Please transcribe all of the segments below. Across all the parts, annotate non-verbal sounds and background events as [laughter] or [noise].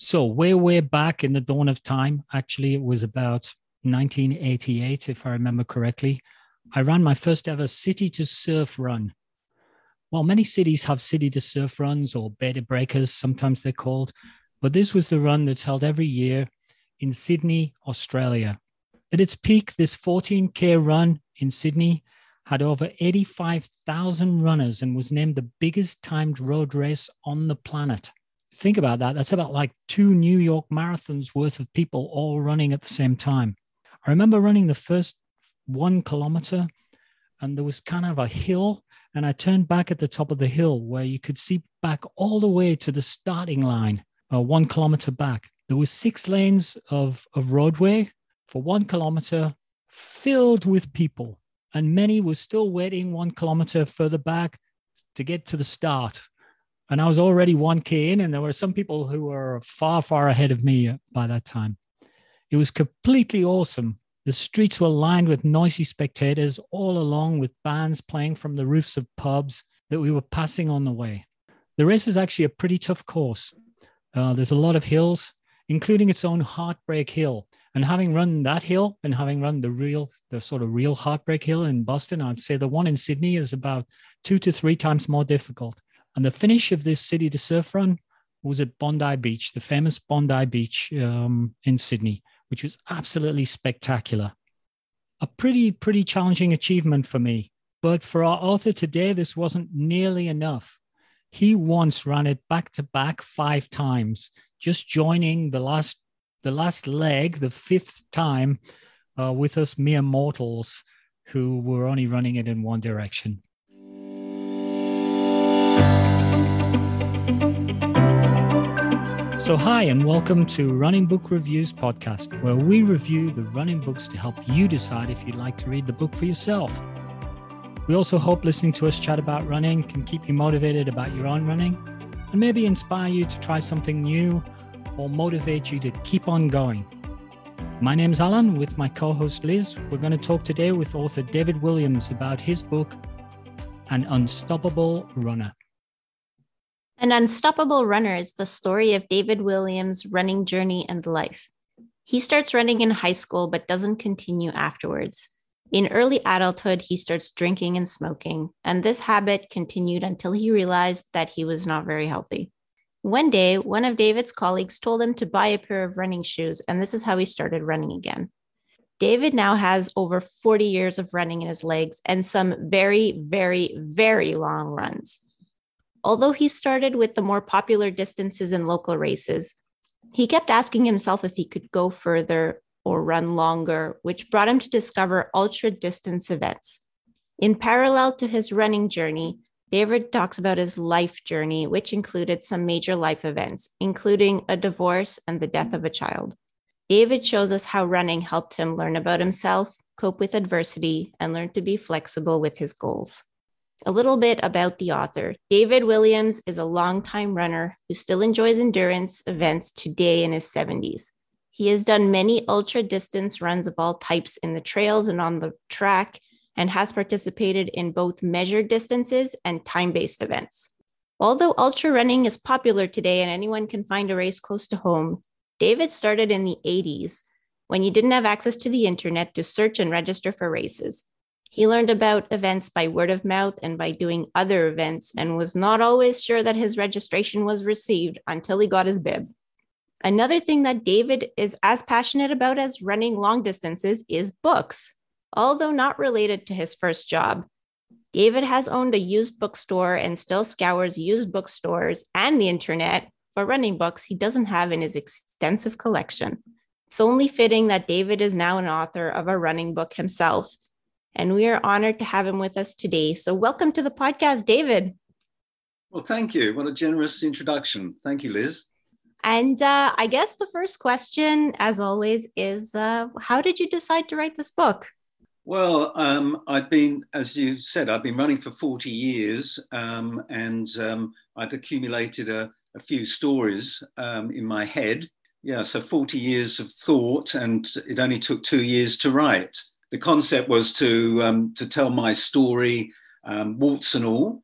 So, way, way back in the dawn of time, actually, it was about 1988, if I remember correctly, I ran my first ever city to surf run. While many cities have city to surf runs or Bay to Breakers, sometimes they're called, but this was the run that's held every year in Sydney, Australia. At its peak, this 14K run in Sydney had over 85,000 runners and was named the biggest timed road race on the planet. Think about that. That's about like two New York marathons worth of people all running at the same time. I remember running the first one kilometer and there was kind of a hill. And I turned back at the top of the hill where you could see back all the way to the starting line, uh, one kilometer back. There was six lanes of, of roadway for one kilometer filled with people and many were still waiting one kilometer further back to get to the start. And I was already 1K in, and there were some people who were far, far ahead of me by that time. It was completely awesome. The streets were lined with noisy spectators all along, with bands playing from the roofs of pubs that we were passing on the way. The race is actually a pretty tough course. Uh, there's a lot of hills, including its own Heartbreak Hill, and having run that hill and having run the real, the sort of real heartbreak hill in Boston, I'd say the one in Sydney is about two to three times more difficult. And the finish of this city to surf run was at Bondi Beach, the famous Bondi Beach um, in Sydney, which was absolutely spectacular. A pretty, pretty challenging achievement for me. But for our author today, this wasn't nearly enough. He once ran it back to back five times, just joining the last the last leg, the fifth time, uh, with us mere mortals who were only running it in one direction. So, hi, and welcome to Running Book Reviews podcast, where we review the running books to help you decide if you'd like to read the book for yourself. We also hope listening to us chat about running can keep you motivated about your own running and maybe inspire you to try something new or motivate you to keep on going. My name is Alan with my co host Liz. We're going to talk today with author David Williams about his book, An Unstoppable Runner. An Unstoppable Runner is the story of David Williams' running journey and life. He starts running in high school but doesn't continue afterwards. In early adulthood, he starts drinking and smoking, and this habit continued until he realized that he was not very healthy. One day, one of David's colleagues told him to buy a pair of running shoes, and this is how he started running again. David now has over 40 years of running in his legs and some very, very, very long runs. Although he started with the more popular distances and local races, he kept asking himself if he could go further or run longer, which brought him to discover ultra distance events. In parallel to his running journey, David talks about his life journey, which included some major life events, including a divorce and the death of a child. David shows us how running helped him learn about himself, cope with adversity, and learn to be flexible with his goals. A little bit about the author. David Williams is a longtime runner who still enjoys endurance events today in his 70s. He has done many ultra distance runs of all types in the trails and on the track, and has participated in both measured distances and time based events. Although ultra running is popular today and anyone can find a race close to home, David started in the 80s when you didn't have access to the internet to search and register for races. He learned about events by word of mouth and by doing other events and was not always sure that his registration was received until he got his bib. Another thing that David is as passionate about as running long distances is books. Although not related to his first job, David has owned a used bookstore and still scours used bookstores and the internet for running books he doesn't have in his extensive collection. It's only fitting that David is now an author of a running book himself. And we are honored to have him with us today. So, welcome to the podcast, David. Well, thank you. What a generous introduction. Thank you, Liz. And uh, I guess the first question, as always, is uh, how did you decide to write this book? Well, um, I've been, as you said, I've been running for 40 years um, and um, I'd accumulated a, a few stories um, in my head. Yeah, so 40 years of thought, and it only took two years to write. The concept was to, um, to tell my story, um, warts and all,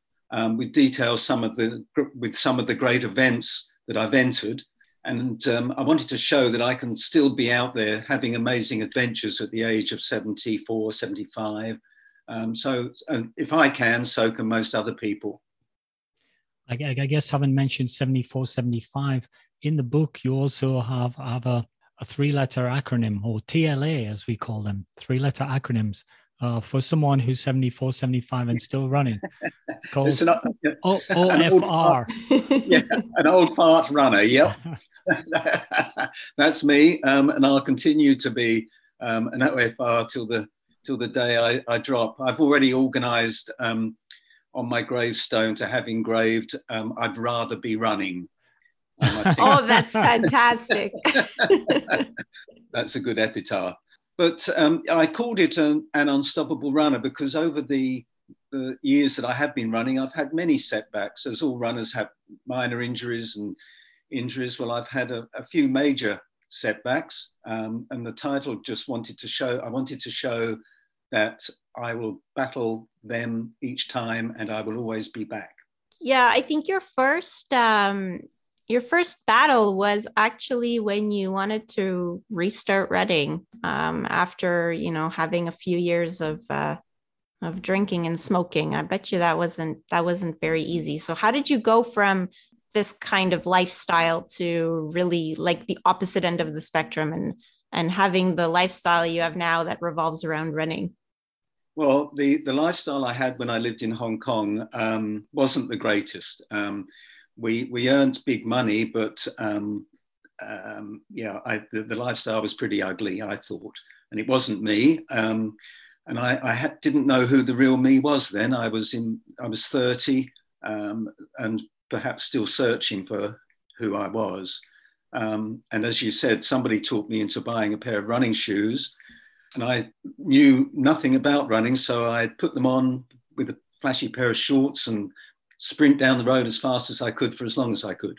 with details some of the, with some of the great events that I've entered, And um, I wanted to show that I can still be out there having amazing adventures at the age of 74, 75. Um, so if I can, so can most other people. I, I guess having mentioned 74, 75, in the book, you also have, have a, a three letter acronym or TLA, as we call them, three letter acronyms uh, for someone who's 74, 75 and still running. Called an, o- OFR. yeah, an old fart runner. Yep. [laughs] That's me. Um, and I'll continue to be um, an OFR till the till the day I, I drop. I've already organised um, on my gravestone to have engraved, um, I'd rather be running. [laughs] oh, that's fantastic. [laughs] [laughs] that's a good epitaph. But um, I called it an, an, unstoppable runner because over the, the, years that I have been running, I've had many setbacks, as all runners have minor injuries and injuries. Well, I've had a, a few major setbacks, um, and the title just wanted to show. I wanted to show that I will battle them each time, and I will always be back. Yeah, I think your first um, your first battle was actually when you wanted to restart running um, after you know having a few years of uh, of drinking and smoking. I bet you that wasn't that wasn't very easy. So how did you go from this kind of lifestyle to really like the opposite end of the spectrum and and having the lifestyle you have now that revolves around running? Well, the, the lifestyle I had when I lived in Hong Kong um, wasn't the greatest. Um, we we earned big money, but um, um, yeah, I, the, the, lifestyle was pretty ugly, I thought, and it wasn't me. Um, and I, I didn't know who the real me was then. I was in, I was thirty, um, and perhaps still searching for who I was. Um, and as you said, somebody talked me into buying a pair of running shoes, and I knew nothing about running, so I put them on with a flashy pair of shorts and sprint down the road as fast as I could for as long as I could.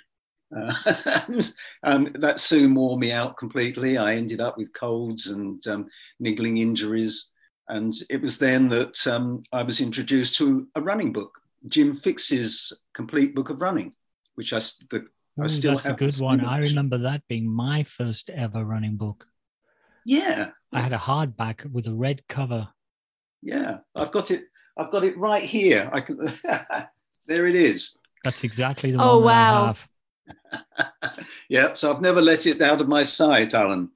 Uh, [laughs] and, um, that soon wore me out completely. I ended up with colds and um, niggling injuries. And it was then that um, I was introduced to a running book, Jim Fixx's Complete Book of Running, which I, the, I still that's a good one. I remember that being my first ever running book. Yeah. I had a hardback with a red cover. Yeah, I've got it. I've got it right here. I can. [laughs] there it is. That's exactly the oh, one wow. I have. [laughs] yeah, so I've never let it out of my sight, Alan.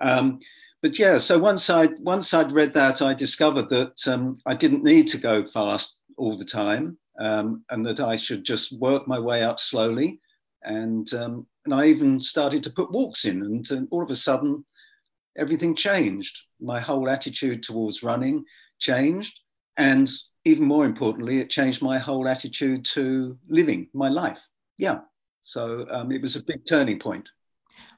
Um, but yeah, so once I once I'd read that, I discovered that um, I didn't need to go fast all the time, um, and that I should just work my way up slowly. And um, and I even started to put walks in, and, and all of a sudden, everything changed. My whole attitude towards running changed, and even more importantly, it changed my whole attitude to living my life. Yeah. So um, it was a big turning point.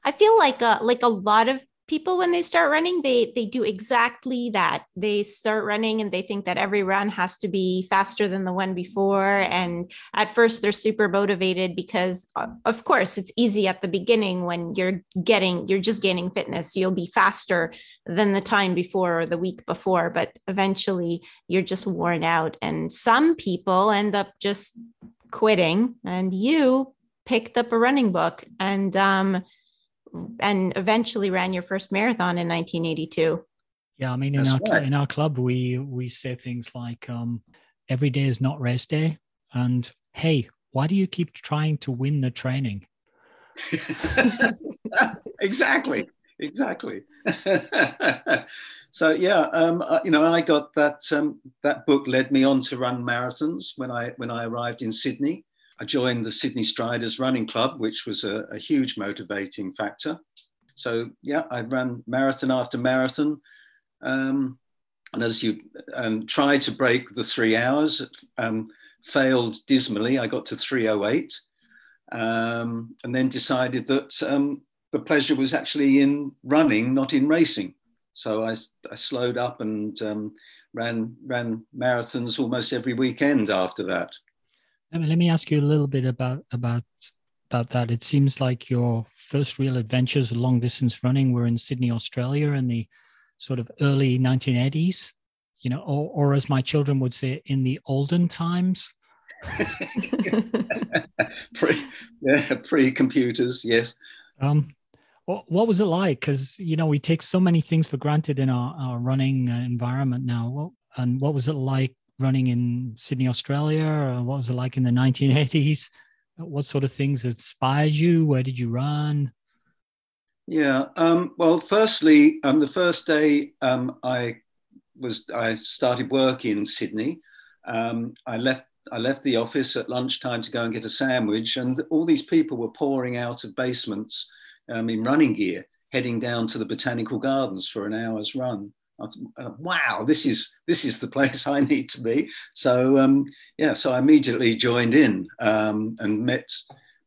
I feel like a, uh, like a lot of people when they start running they they do exactly that. They start running and they think that every run has to be faster than the one before. And at first they're super motivated because uh, of course it's easy at the beginning when you're getting you're just gaining fitness. You'll be faster than the time before or the week before but eventually you're just worn out. And some people end up just quitting and you picked up a running book. And um and eventually ran your first marathon in 1982. Yeah, I mean, in our right. in our club, we we say things like, um, "Every day is not race day," and "Hey, why do you keep trying to win the training?" [laughs] exactly, exactly. [laughs] so yeah, um, uh, you know, I got that um, that book led me on to run marathons when I when I arrived in Sydney. I joined the Sydney Striders Running Club, which was a, a huge motivating factor. So yeah, I ran marathon after marathon, um, and as you um, tried to break the three hours, um, failed dismally. I got to 308, um, and then decided that um, the pleasure was actually in running, not in racing. So I, I slowed up and um, ran ran marathons almost every weekend after that. Let me, let me ask you a little bit about about about that. It seems like your first real adventures of long distance running were in Sydney, Australia, in the sort of early 1980s. You know, or, or as my children would say, in the olden times. [laughs] pre, yeah, pre computers, yes. Um, what was it like? Because you know we take so many things for granted in our, our running uh, environment now. And what was it like running in Sydney, Australia? Or what was it like in the 1980s? What sort of things inspired you? Where did you run? Yeah. Um, well, firstly, um, the first day um, I was I started work in Sydney. Um, I left I left the office at lunchtime to go and get a sandwich, and all these people were pouring out of basements um, in running gear, heading down to the botanical gardens for an hour's run. Uh, wow, this is this is the [laughs] place I need to be. So um, yeah, so I immediately joined in um, and met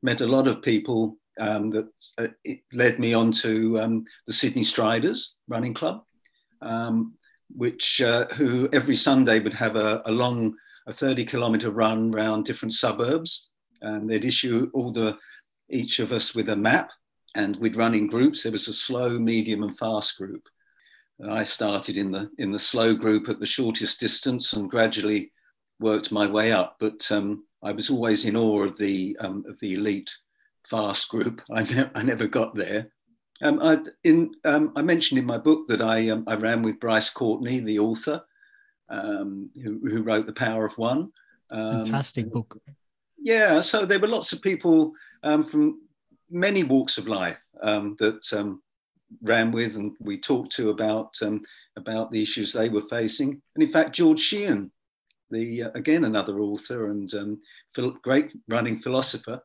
met a lot of people um, that uh, it led me on to um, the Sydney Striders Running Club, um, which uh, who every Sunday would have a, a long a 30 kilometer run around different suburbs. And they'd issue all the each of us with a map and we'd run in groups. There was a slow, medium, and fast group. I started in the in the slow group at the shortest distance and gradually worked my way up. But um, I was always in awe of the um, of the elite fast group. [laughs] I, ne- I never got there. Um, I, in, um, I mentioned in my book that I, um, I ran with Bryce Courtenay, the author, um, who, who, wrote The Power of One. Fantastic book. Yeah, so there were lots of people from many walks of life um, that um, ran with and we talked to about um, about the issues they were facing. And in fact, George Sheehan, the uh, again another author and um, phil- great running philosopher,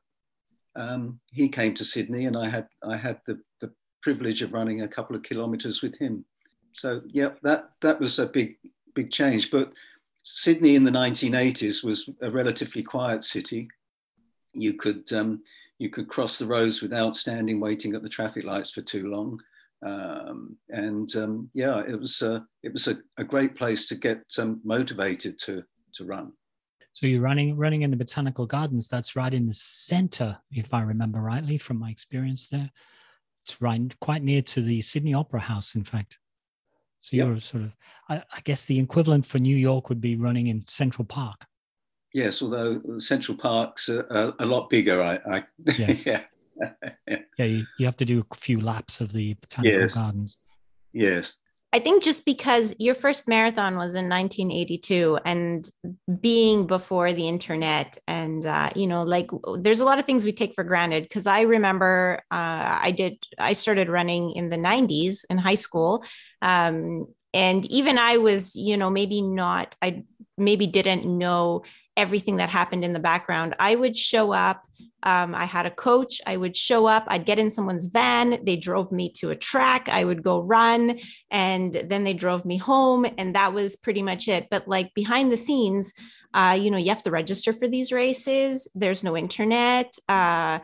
um, he came to Sydney, and I had I had the, the privilege of running a couple of kilometres with him. So yeah, that that was a big big change. But Sydney in the 1980s was a relatively quiet city. You could um, you could cross the roads without standing waiting at the traffic lights for too long. Um, and um, yeah, it was uh, it was a, a, great place to get um, motivated to to run. So you're running running in the botanical gardens. That's right in the center, if I remember rightly from my experience there. It's right quite near to the Sydney Opera House, in fact. So you're sort of, I, I guess the equivalent for New York would be running in Central Park. Yes, although Central Park's a, a, a lot bigger. I, I [laughs] yes. yeah. [laughs] yeah, you, you have to do a few laps of the botanical yes. gardens. Yes. I think just because your first marathon was in 1982 and being before the internet, and, uh, you know, like there's a lot of things we take for granted. Cause I remember uh, I did, I started running in the 90s in high school. Um, and even I was, you know, maybe not, I maybe didn't know everything that happened in the background. I would show up. Um, I had a coach. I would show up. I'd get in someone's van. They drove me to a track. I would go run, and then they drove me home. And that was pretty much it. But like behind the scenes, uh, you know, you have to register for these races. There's no internet. Uh,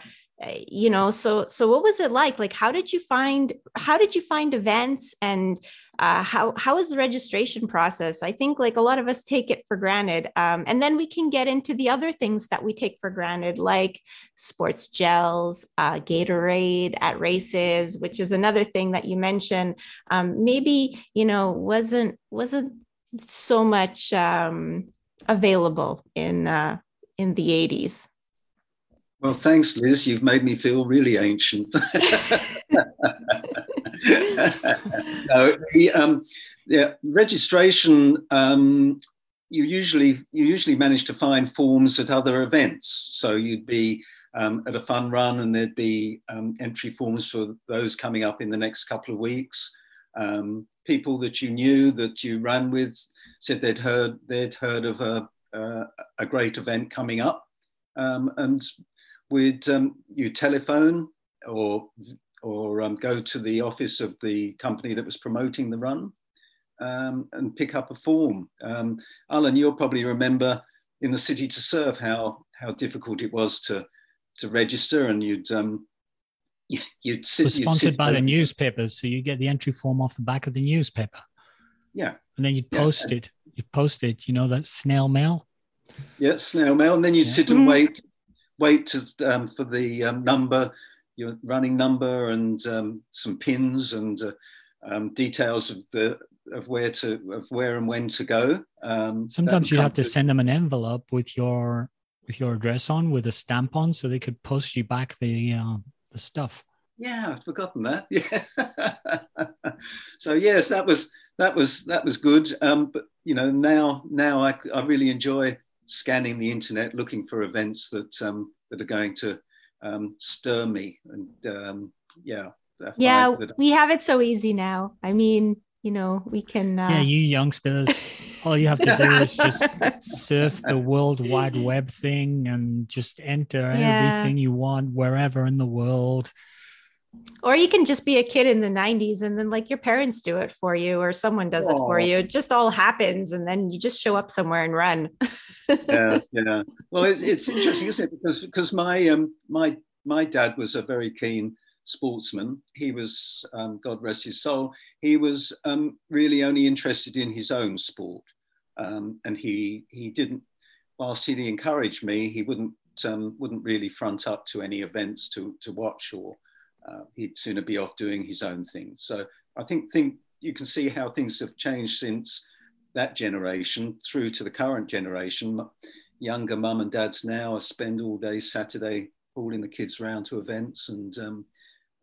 you know so so what was it like like how did you find how did you find events and uh, how how is the registration process i think like a lot of us take it for granted um, and then we can get into the other things that we take for granted like sports gels uh, gatorade at races which is another thing that you mentioned um, maybe you know wasn't wasn't so much um, available in uh, in the 80s well, thanks, Liz. You've made me feel really ancient. [laughs] [laughs] [laughs] no, the, um, yeah, registration. Um, you usually you usually manage to find forms at other events. So you'd be um, at a fun run, and there'd be um, entry forms for those coming up in the next couple of weeks. Um, people that you knew that you ran with said they'd heard they'd heard of a, uh, a great event coming up, um, and would um, you telephone or or um, go to the office of the company that was promoting the run um, and pick up a form. Um, Alan, you'll probably remember in the city to surf how how difficult it was to to register, and you'd um, [laughs] you'd sit. Was sponsored you'd sit by the newspapers, so you get the entry form off the back of the newspaper. Yeah, and then you'd post yeah. it. You post it. You know that snail mail. Yeah, snail mail, and then you'd yeah. sit and mm-hmm. wait wait to, um, for the um, number, your running number, and um, some pins and uh, um, details of the of where to of where and when to go. Um, Sometimes you have to send them an envelope with your with your address on with a stamp on, so they could post you back the uh, the stuff. Yeah, I've forgotten that. [laughs] Yeah. so yes, that was that was that was good. Um, but you know, now now I, I really enjoy scanning the internet, looking for events that um, that are going to um, stir me. And um, yeah, yeah, we have it so easy now. I mean, you know, we can. Uh... Yeah, you youngsters, all you have to do is [laughs] just surf the World Wide Web thing and just enter yeah. everything you want wherever in the world or you can just be a kid in the 90s and then like your parents do it for you or someone does Aww. it for you. It just all happens and then you just show up somewhere and run. [laughs] Yeah [laughs] yeah. Well it's, it's interesting isn't it? Because because my um my my dad was a very keen sportsman. He was um, god rest his soul. He was um, really only interested in his own sport. Um, and he he didn't whilst he encouraged me he wouldn't um, wouldn't really front up to any events to to watch or uh, he'd sooner be off doing his own thing. So I think think you can see how things have changed since that generation through to the current generation. Younger mum and dads now spend all day Saturday hauling the kids around to events, and um,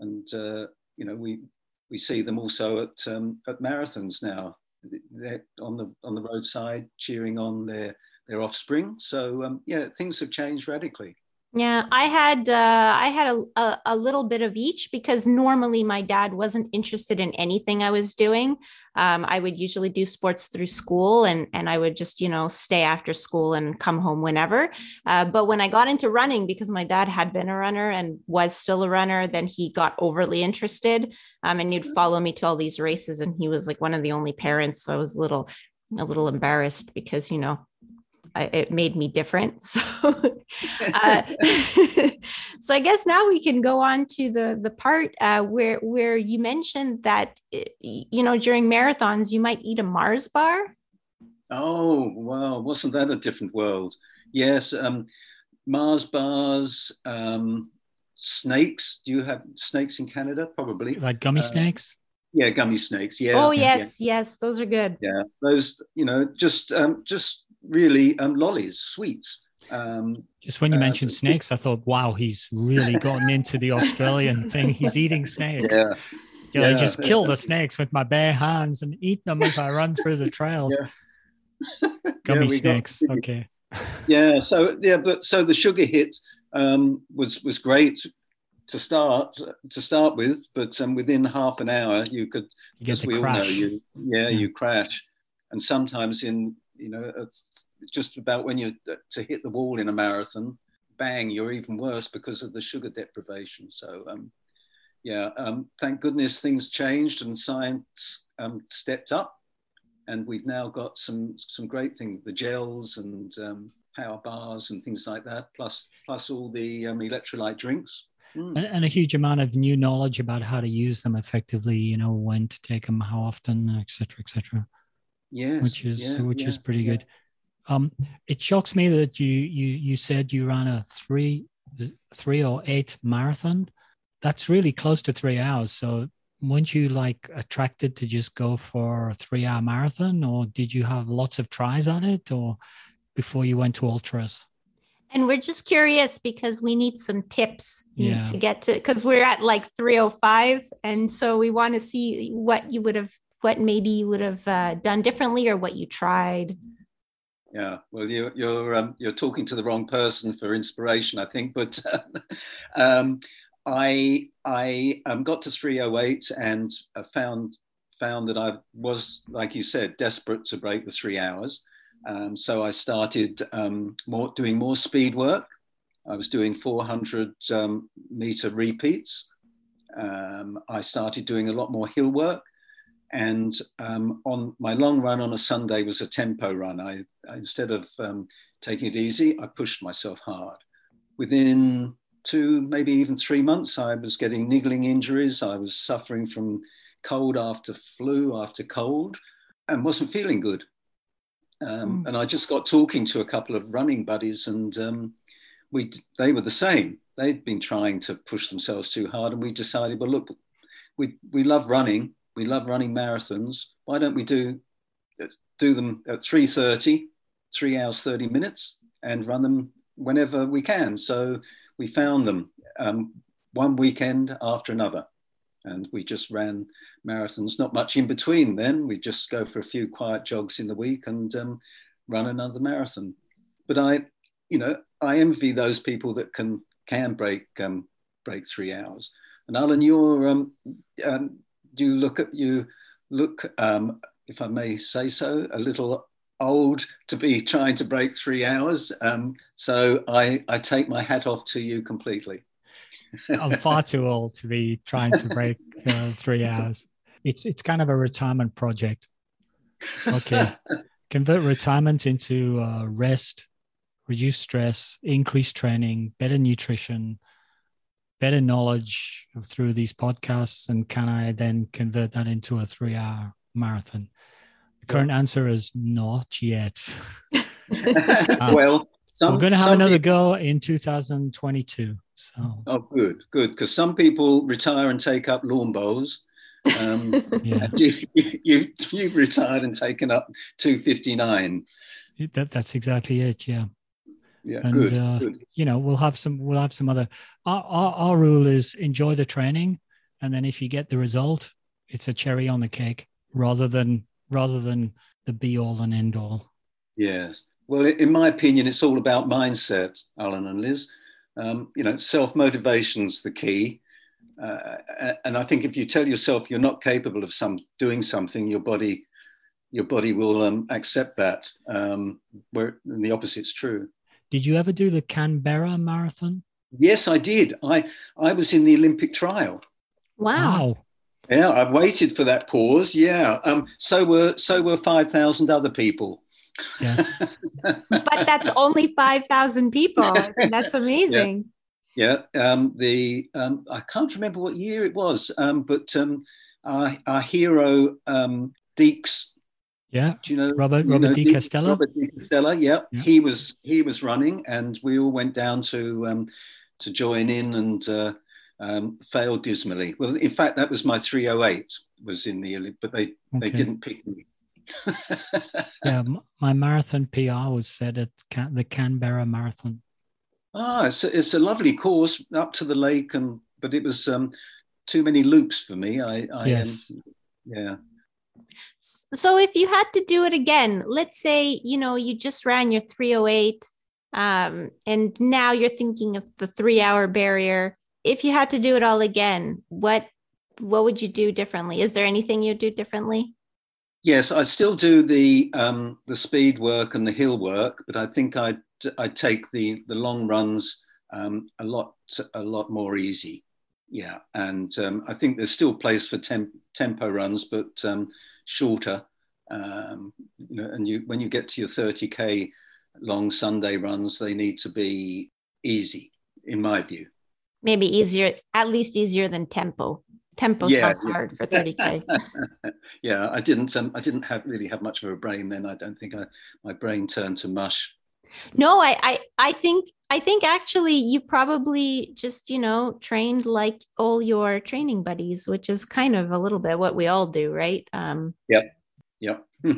and uh, you know we we see them also at um, at marathons now. They're on the on the roadside cheering on their their offspring. So um, yeah, things have changed radically. Yeah, I had uh, I had a, a, a, little bit of each because normally my dad wasn't interested in anything I was doing. Um, I would usually do sports through school, and and I would just you know stay after school and come home whenever. Uh, but when I got into running, because my dad had been a runner and was still a runner, then he got overly interested, um, and he'd follow me to all these races, and he was like one of the only parents, so I was a little a little embarrassed because you know it made me different. [laughs] So, [laughs] uh, [laughs] so I guess now we can go on to the the part uh, where where you mentioned that you know during marathons you might eat a Mars bar. Oh wow! Wasn't that a different world? Yes, um, Mars bars. Um, snakes. Do you have snakes in Canada? Probably like gummy uh, snakes. Yeah, gummy snakes. Yeah. Oh yes, yeah. yes, those are good. Yeah, those. You know, just um, just really um, lollies, sweets. Um, Just when you uh, mentioned [laughs] snakes, I thought, wow, he's really gotten into the Australian [laughs] thing. He's eating snakes. Yeah. yeah. I just kill the [laughs] snakes with my bare hands and eat them as I run through the trails. Yeah. Gummy yeah, snakes. Got, okay. Yeah. So yeah, but so the sugar hit um, was was great to start to start with, but um, within half an hour you could, you as we crash. all know, you yeah, yeah, you crash, and sometimes in you know, it's just about when you're to hit the wall in a marathon, bang, you're even worse because of the sugar deprivation. So, um, yeah, um, thank goodness things changed and science um, stepped up, and we've now got some some great things, the gels and um, power bars and things like that, plus plus all the um, electrolyte drinks. Mm. And, and, a huge amount of new knowledge about how to use them effectively. You know, when to take them, how often, etc., etc. Yes, which is yeah, which yeah, is pretty yeah. good. Um, it shocks me that you you you said you ran a three three or eight marathon. That's really close to three hours. So weren't you like attracted to just go for a three hour marathon, or did you have lots of tries on it, or before you went to ultras? And we're just curious because we need some tips yeah. to get to because we're at like 305. And so we want to see what you would have what maybe you would have uh, done differently or what you tried? Yeah, well, you, are you're um, you're talking to the wrong person for inspiration, I think. But [laughs] um, I I um, got to 308 and found found that I was, like you said, desperate to break the three hours. Um, so I started um, more doing more speed work. I was doing 400 um, meter repeats. Um, I started doing a lot more hill work. And um, on my long run on a Sunday was a tempo run. I, I instead of um, taking it easy, I pushed myself hard. Within two, maybe even three months, I was getting niggling injuries. I was suffering from cold after flu after cold, and wasn't feeling good. Um, mm. And I just got talking to a couple of running buddies, and um, we they were the same. They'd been trying to push themselves too hard, and we decided, well, look, we we love running we love running marathons. Why don't we do do them at 3.30, three hours, 30 minutes, and run them whenever we can? So we found them. Um, one weekend after another. And we just ran marathons, not much in between then. We just go for a few quiet jogs in the week and um, run another marathon. But I, you know, I envy those people that can can break um, break three hours. And Alan, you're um, um, you look at you look, um, if I may say so, a little old to be trying to break three hours. Um, so I, I take my hat off to you completely. I'm far too old to be trying to break uh, three hours. It's it's kind of a retirement project. Okay, [laughs] convert retirement into uh, rest, reduce stress, increase training, better nutrition, better knowledge through these podcasts, and can I then convert that into a three-hour marathon? The current answer is not yet. [laughs] uh, well, some, we're going to have another people, go in 2022. So. Oh, good, good. Because some people retire and take up lawn bowls. Um, [laughs] yeah. [laughs] you, you, you've retired and taken up 259. That, that's exactly it. Yeah. Yeah, and good, uh, good. you know we'll have some we'll have some other our, our, our rule is enjoy the training and then if you get the result it's a cherry on the cake rather than rather than the be all and end all yes well in my opinion it's all about mindset alan and liz um, you know, self motivation's the key. Uh, and I think if you tell yourself you're not capable of some doing something, your body, your body will um, accept that. Um, where the opposite's true. Did you ever do the Canberra marathon? Yes, I did. I I was in the Olympic trial. Wow. wow. Yeah, I waited for that pause. Yeah. Um. So were so were five thousand other people. Yes. [laughs] but that's only 5,000 people. [laughs] That's amazing. Yeah. yeah. Um, the um, I can't remember what year it was, um, but um, our, our hero um, Deeks. Yeah. Do you know Robert you Robert know, De Castella? Robert De Castella. Yeah. yeah. He was he was running, and we all went down to um, to join in and. Uh, um, failed dismally. Well, in fact, that was my 308 was in the, but they, okay. they didn't pick me [laughs] yeah, my marathon PR was set at the Canberra Marathon. Ah, it's a, it's a lovely course up to the lake, and but it was um, too many loops for me. I, I yes, um, yeah. So if you had to do it again, let's say you know you just ran your 308, um, and now you're thinking of the three-hour barrier. If you had to do it all again, what what would you do differently? Is there anything you'd do differently? Yes, I still do the um, the speed work and the hill work, but I think I'd I'd take the the long runs um, a lot a lot more easy. Yeah, and um, I think there's still place for temp, tempo runs, but um, shorter. Um, you know, and you when you get to your 30k long Sunday runs, they need to be easy, in my view. Maybe easier, at least easier than tempo tempo yeah, sounds yeah. hard for 30k [laughs] yeah i didn't um, i didn't have really have much of a brain then i don't think I, my brain turned to mush no I, I i think i think actually you probably just you know trained like all your training buddies which is kind of a little bit what we all do right? Um yep. Yep. [laughs]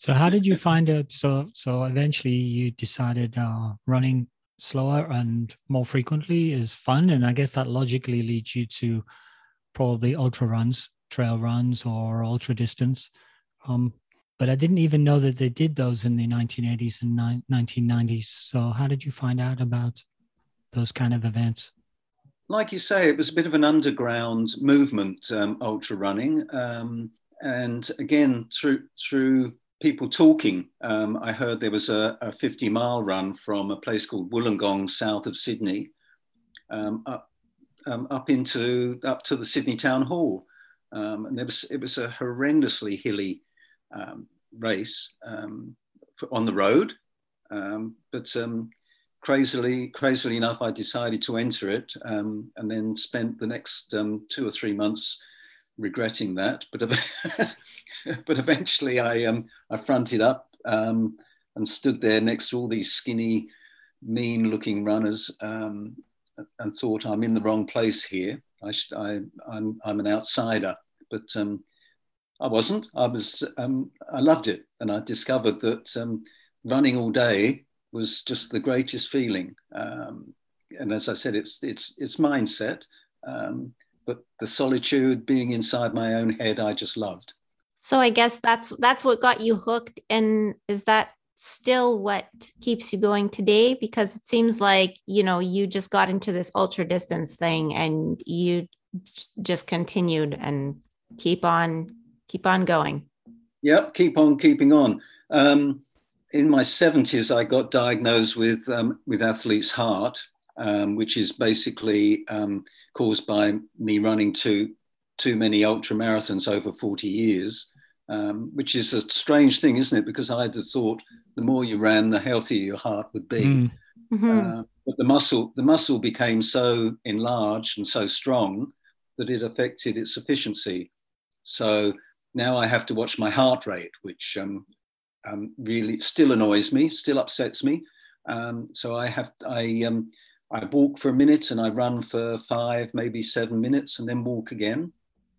So how did you find it? So so eventually you decided uh running slower and more frequently is fun and i guess that logically leads you to probably ultra runs, trail runs, or ultra distance. Um, but I didn't even know that they did those in the 1980s and ni- 1990s. So, how did you find out about those kind of events? Like you say, it was a bit of an underground movement, um, ultra running. Um, and again, through through people talking, um, I heard there was a, a, 50 mile run from a place called Wollongong, south of Sydney, um, up um, up into up to the Sydney Town Hall, um, and there was it was a horrendously hilly race um, on the road, um, but um, crazily crazily enough, I decided to enter it, and then spent the next two or three months regretting that. But [laughs] but eventually, I I fronted up and stood there next to all these skinny mean looking runners um, and thought I'm in the wrong place here. I I'm, I'm an outsider, but um, I wasn't. I was. Um, I loved it, and I discovered that um, running all day was just the greatest feeling. Um, and as I said, it's it's it's mindset. Um, but the solitude, being inside my own head, I just loved. So I guess that's that's what got you hooked, and is that still what keeps you going today? Because it seems like you know you just got into this ultra distance thing, and you just continued and keep on keep on going. Yep, keep on keeping on. Um, in my 70s, I got diagnosed with, um, with athlete's heart, um, which is basically um, caused by me running too, too many ultra marathons over 40 years, um, which is a strange thing, isn't it? Because I'd have thought the more you ran, the healthier your heart would be. Mm. Mm-hmm. Uh, but the muscle, the muscle became so enlarged and so strong that it affected its efficiency. So now I have to watch my heart rate, which um, um, really still annoys me, still upsets me. Um, so I have I um, I walk for a minute and I run for five, maybe seven minutes, and then walk again.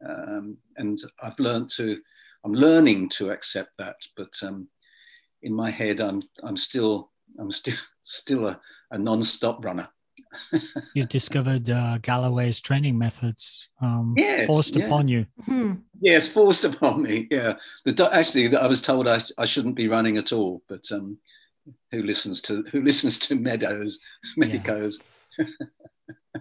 Um, and I've learned to I'm learning to accept that, but um, in my head I'm I'm still I'm still [laughs] still a, a non-stop runner. You discovered uh, Galloway's training methods um, yes, forced yeah. upon you. Mm-hmm. Yes, forced [laughs] upon me. Yeah, the, actually, I was told I, I shouldn't be running at all, but um, who listens to who listens to Meadows medicos? [laughs] Yeah.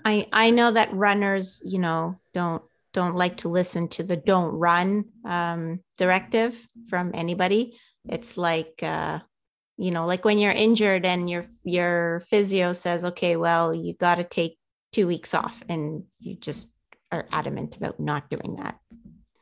I I know that runners, you know, don't don't like to listen to the "don't run" um, directive from anybody. It's like uh, you know like when you're injured and your your physio says okay well you got to take two weeks off and you just are adamant about not doing that.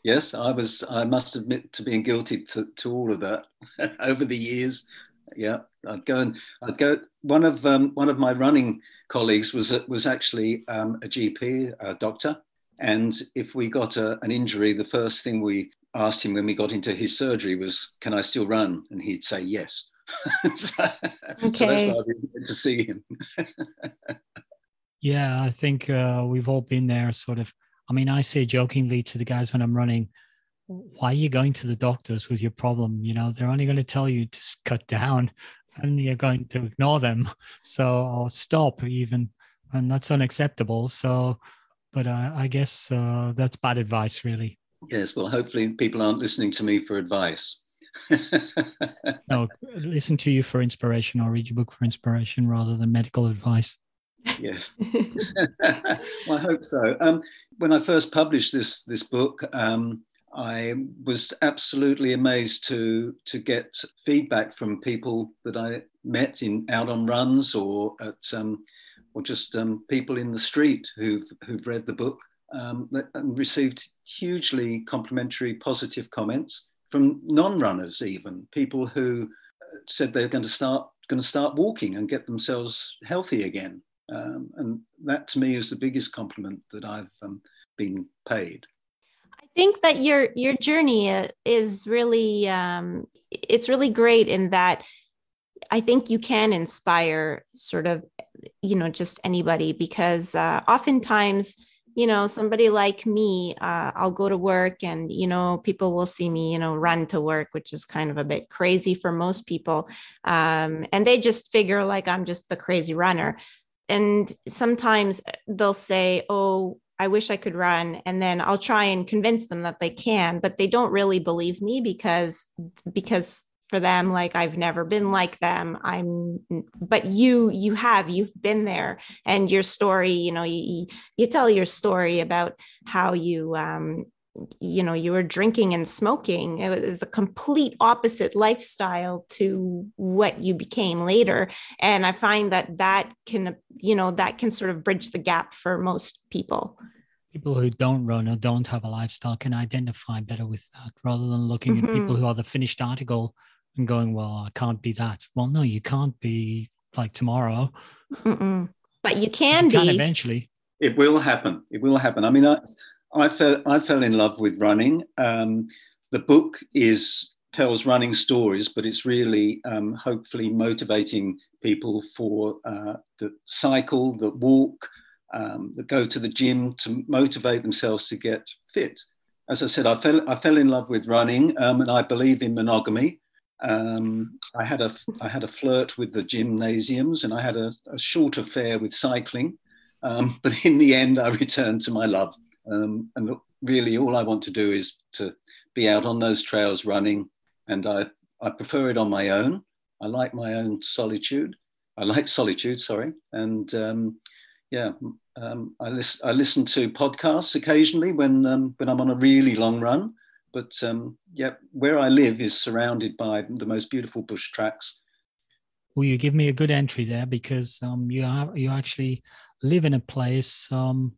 Yes i was i must admit to being guilty to, to all of that [laughs] over the years. Yeah i'd go and i'd go one of um, one of my running colleagues was was actually um, a gp a doctor and if we got a, an injury the first thing we asked him when we got into his surgery was can i still run? And he'd say yes [laughs] so, okay. so that's why I've been to see him. yeah, I think uh, we've all been there. Sort of. I mean, I say jokingly to the guys when I'm running, "Why are you going to the doctors with your problem? You know, they're only going to tell you to cut down, [laughs] and you're going to ignore them. [laughs] So or stop even, and that's unacceptable. So, but uh, I guess uh, that's bad advice, really. Yes. Well, hopefully people aren't listening to me for advice. [laughs] no, listen to you for inspiration or read your book for inspiration rather than medical advice. Yes, [laughs] [laughs] well, I hope so. Um, when I first published this this book, um, I was absolutely amazed to to get feedback from people that I met in out on runs or at um, or just um, people in the street who've who've read the book um, and received hugely complimentary, positive comments from non-runners even people who said they're going to start going to start walking and get themselves healthy again. Um, and that to me is the biggest compliment that i've um, been paid. I think that your your journey uh, is really um, it's really great in that i think you can inspire sort of you know just anybody because uh, oftentimes you know somebody like me uh, i'll go to work and you know people will see me you know run to work which is kind of a bit crazy for most people. Um, and they just figure like i'm just the crazy runner. And sometimes they'll say oh i wish i could run and then i'll try and convince them that they can but they don't really believe me because because for them like i've never been like them. I'm but you you have you've been there. And your story you know you, you tell your story about how you um you know you were drinking and smoking. It was a complete opposite lifestyle to what you became later. And i find that that can you know that can sort of bridge the gap for most people. People who don't run or don't have a lifestyle can identify better with that rather than looking mm-hmm. at people who are the finished article and going, well, I can't be that. Well, no, you can't be like tomorrow. Mm-mm. But you can you be. Can eventually. It will happen. It will happen. I mean, I, I fell, I fell in love with running. Um, the book is tells running stories, but it's really um, hopefully motivating people for uh, the cycle, the walk, um, that go to the gym to motivate themselves to get fit. As I said, I fell, I fell in love with running, um, and I believe in monogamy. Um, I had a I had a flirt with the gymnasiums, and I had a, a short affair with cycling. Um, [laughs] but in the end, I returned to my love. Um, and really, all I want to do is to be out on those trails running, and I I prefer it on my own. I like my own solitude. I like solitude, sorry, and um, yeah, um, I, listen, I listen to podcasts occasionally when um, when I'm on a really long run. But um, yeah, where I live is surrounded by the most beautiful bush tracks. Well, you give me a good entry there because um, you are, you actually live in a place um,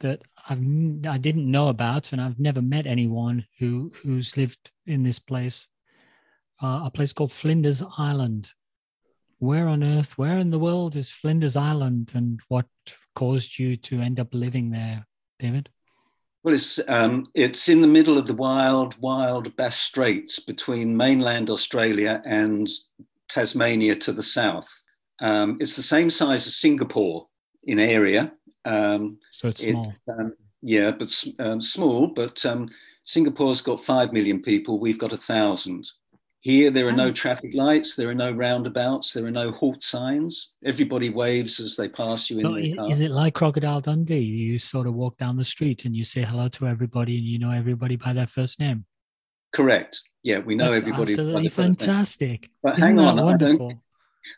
that I've I didn't know about, and I've never met anyone who who's lived in this place. Uh, a place called Flinders Island. Where on earth, where in the world is Flinders Island, and what caused you to end up living there, David? Well, it's um, it's in the middle of the wild, wild Bass Straits between mainland Australia and Tasmania to the south. Um, it's the same size as Singapore in area. Um, so it's small. It, um, yeah, but um, small. But um, Singapore's got five million people. We've got a thousand. Here, there are no traffic lights, there are no roundabouts, there are no halt signs. Everybody waves as they pass you so. Is it like Crocodile Dundee? You sort of walk down the street and you say hello to everybody and you know everybody by their first name? Correct. Yeah, we know That's everybody. Absolutely fantastic. But Isn't hang on, wonderful?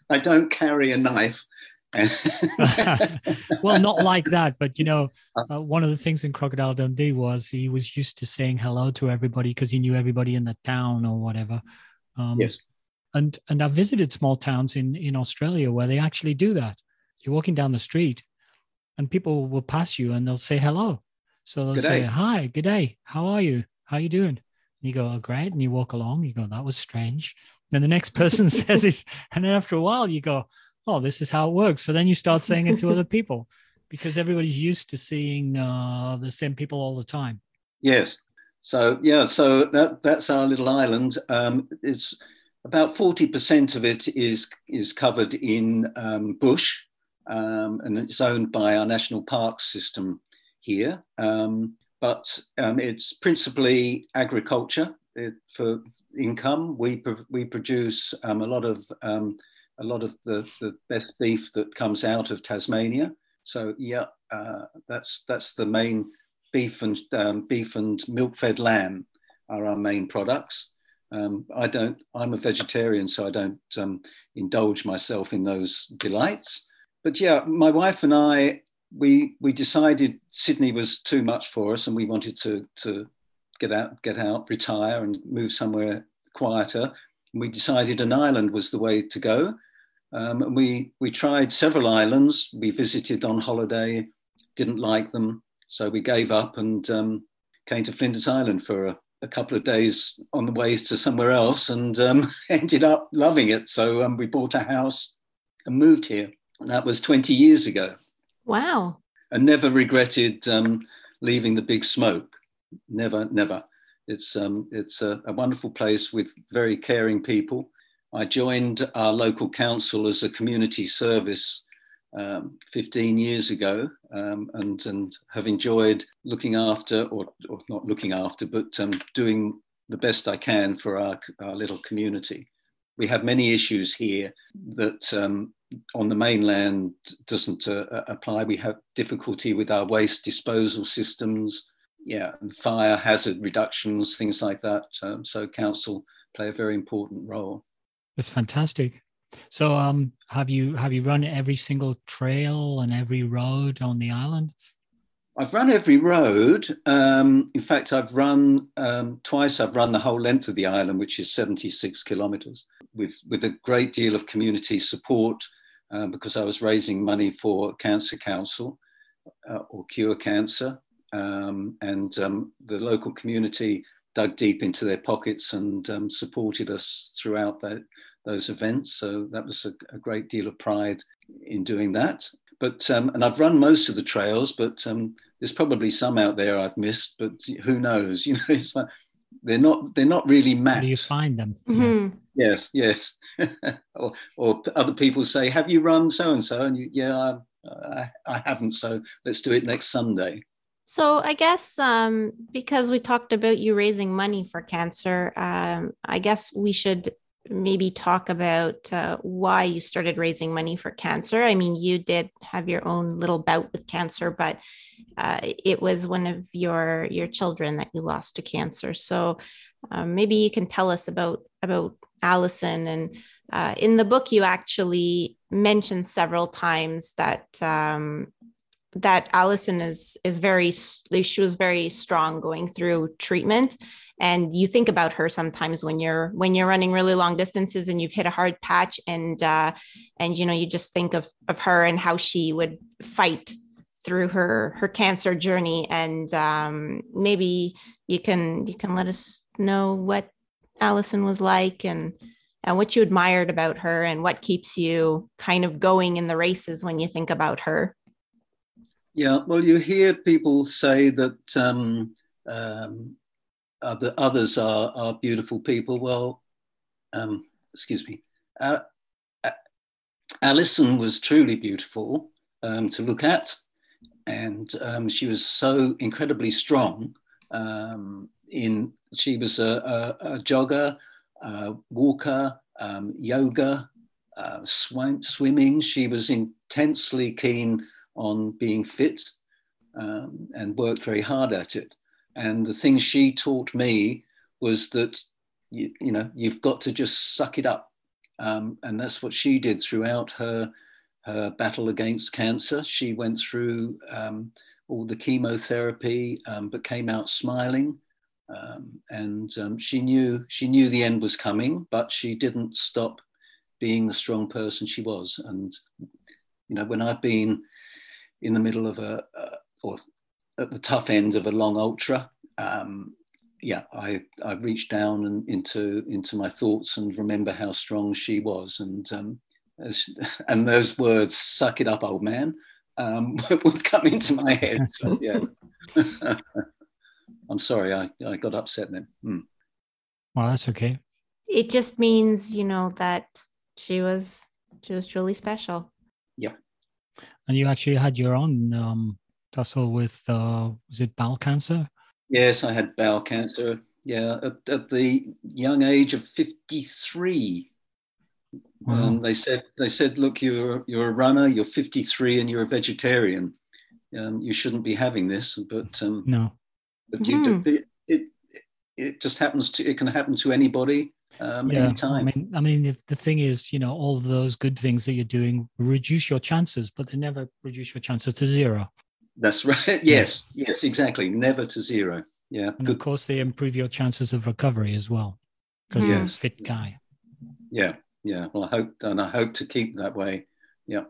I don't, I don't carry a knife. [laughs] well, not like that, but you know, [laughs] uh, uh, one of the things in Crocodile Dundee was he was used to saying hello to everybody because he knew everybody in the town or whatever. Um, yes. And and I've visited small towns in in Australia where they actually do that. You're walking down the street, and people will pass you and they'll say hello. So they'll good say, day. "Hi, good day. How are you? How are you doing?" And you go, "Oh, great." And you walk along. You go, "That was strange." Then the next [laughs] person says it, and then after a while, you go, "Oh, this is how it works." So then you start saying it to other people because everybody's used to seeing uh, the same people all the time. Yes, so yeah, so that, that's our little island. Um, it's about forty percent of it is is covered in um, bush, um, and it's owned by our national parks system here. Um, but um, it's principally agriculture it, for income. We we produce um, a lot of a lot of the, the best beef that comes out of Tasmania. So yeah, uh, that's that's the main beef and um, beef and milk-fed lamb are our main products. Um, I don't. I'm a vegetarian, so I don't um, indulge myself in those delights. But yeah, my wife and I, we we decided Sydney was too much for us, and we wanted to to get out, get out, retire, and move somewhere quieter. And we decided an island was the way to go. Um, and we we tried several islands. We visited on holiday, didn't like them. So we gave up and um, came to Flinders Island for a, a, couple of days on the ways to somewhere else and um, [laughs] ended up loving it. So um, we bought a house and moved here. And that was 20 years ago. Wow. And never regretted um, leaving the big smoke. Never, never. It's, um, it's a, a wonderful place with very caring people. I joined our local council as a community service um, 15 years ago um, and, and have enjoyed looking after, or, or not looking after, but um, doing the best I can for our, our little community. We have many issues here that um, on the mainland doesn't uh, uh, apply. We have difficulty with our waste disposal systems, yeah, and fire hazard reductions, things like that. Um, so council play a very important role. That's fantastic. So, um, have you have you run every single trail and every road on the island? I've run every road. Um, in fact, I've run um, twice. I've run the whole length of the island, which is 76 kilometres, with with a great deal of community support uh, because I was raising money for Cancer Council uh, or Cure Cancer, um, and um, the local community dug deep into their pockets and um, supported us throughout that those events. So that was a, a great deal of pride in doing that. But um, and I've run most of the trails, but um, there's probably some out there I've missed. But who knows? [laughs] You know, it's like, they're not they're not really mapped. How do you find them? Mm-hmm. Yes, yes. [laughs] or, or other people say, "Have you run so and so?" And you, yeah, I, I, I haven't. So let's do it next Sunday. So I guess um, because we talked about you raising money for cancer, um, I guess we should maybe talk about uh, why you started raising money for cancer. I mean, you did have your own little bout with cancer, but uh, it was one of your your children that you lost to cancer. So um, maybe you can tell us about about Allison. And uh, in the book, you actually mentioned several times that um, that Allison is is very she was very strong going through treatment and you think about her sometimes when you're when you're running really long distances and you've hit a hard patch and uh, and you know you just think of of her and how she would fight through her her cancer journey and um, maybe you can you can let us know what Allison was like and and what you admired about her and what keeps you kind of going in the races when you think about her. Yeah, well, you hear people say that um, um, other, others are, are beautiful people. Well, um, excuse me. Uh, uh, Alison was truly beautiful um, to look at, and um, she was so incredibly strong. Um, in she was a, a, a jogger, a walker, um, yoga, uh, swim, swimming. She was intensely keen on being fit um, and worked very hard at it. And the thing she taught me was that, you, you know, you've got to just suck it up. Um, and that's what she did throughout her, her battle against cancer. She went through um, all the chemotherapy, um, but came out smiling. Um, and um, she knew she knew the end was coming, but she didn't stop being the strong person she was. And you know, when I've been in the middle of a, a or at the tough end of a long ultra, um, yeah, I, I reached down and into into my thoughts and remember how strong she was, and um, as, [laughs] and those words, "suck it up, old man," um, [laughs] would come into my head. So, yeah, [laughs] I'm sorry, I, I got upset then. Hmm. Well, that's okay. It just means you know that she was she was truly special. Yep. And you actually had your own um, tussle with uh, was it bowel cancer? Yes, I had bowel cancer. Yeah, at, at the young age of fifty three. Wow. Um, they said they said, look, you're you're a runner, you're fifty three, and you're a vegetarian. Um, you shouldn't be having this, but um, no, but you, mm-hmm. it, it it just happens to it can happen to anybody um, yeah, anytime. I mean, I mean, the thing is, you know, all those good things that you're doing reduce your chances, but they never reduce your chances to zero. That's right. [laughs] Yes, yes, exactly. Never to zero. Yeah. And Good. of course, they improve your chances of recovery as well because yes. you're a fit guy. Yeah, yeah. Well, I hope, and I hope to keep that way. Yeah.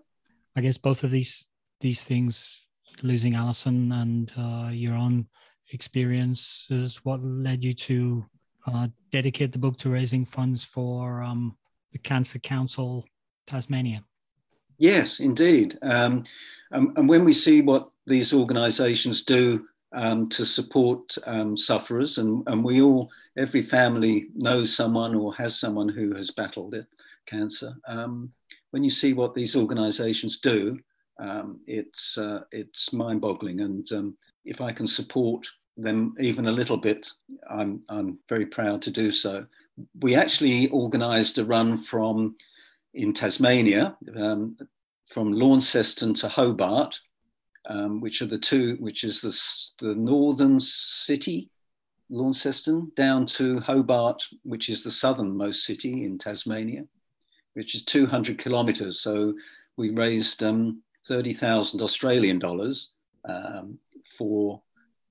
I guess both of these these things, losing Allison and uh, your own experience, is what led you to uh, dedicate the book to raising funds for um, the Cancer Council Tasmania. Yes, indeed. Um, um, and when we see what these organizations do um, to support um, sufferers, and, and we all, every family knows someone or has someone who has battled it, cancer. Um, when you see what these organizations do, um, it's, uh, it's mind boggling. And if I can support them even a little bit, I'm, I'm very proud to do so. We actually organized a run from in Tasmania, um, from Launceston to Hobart, um, which are the two, which is the, the northern city, Launceston, down to Hobart, which is the southernmost city in Tasmania, which is 200 kilometres. So we raised um, 30,000 Australian dollars um, for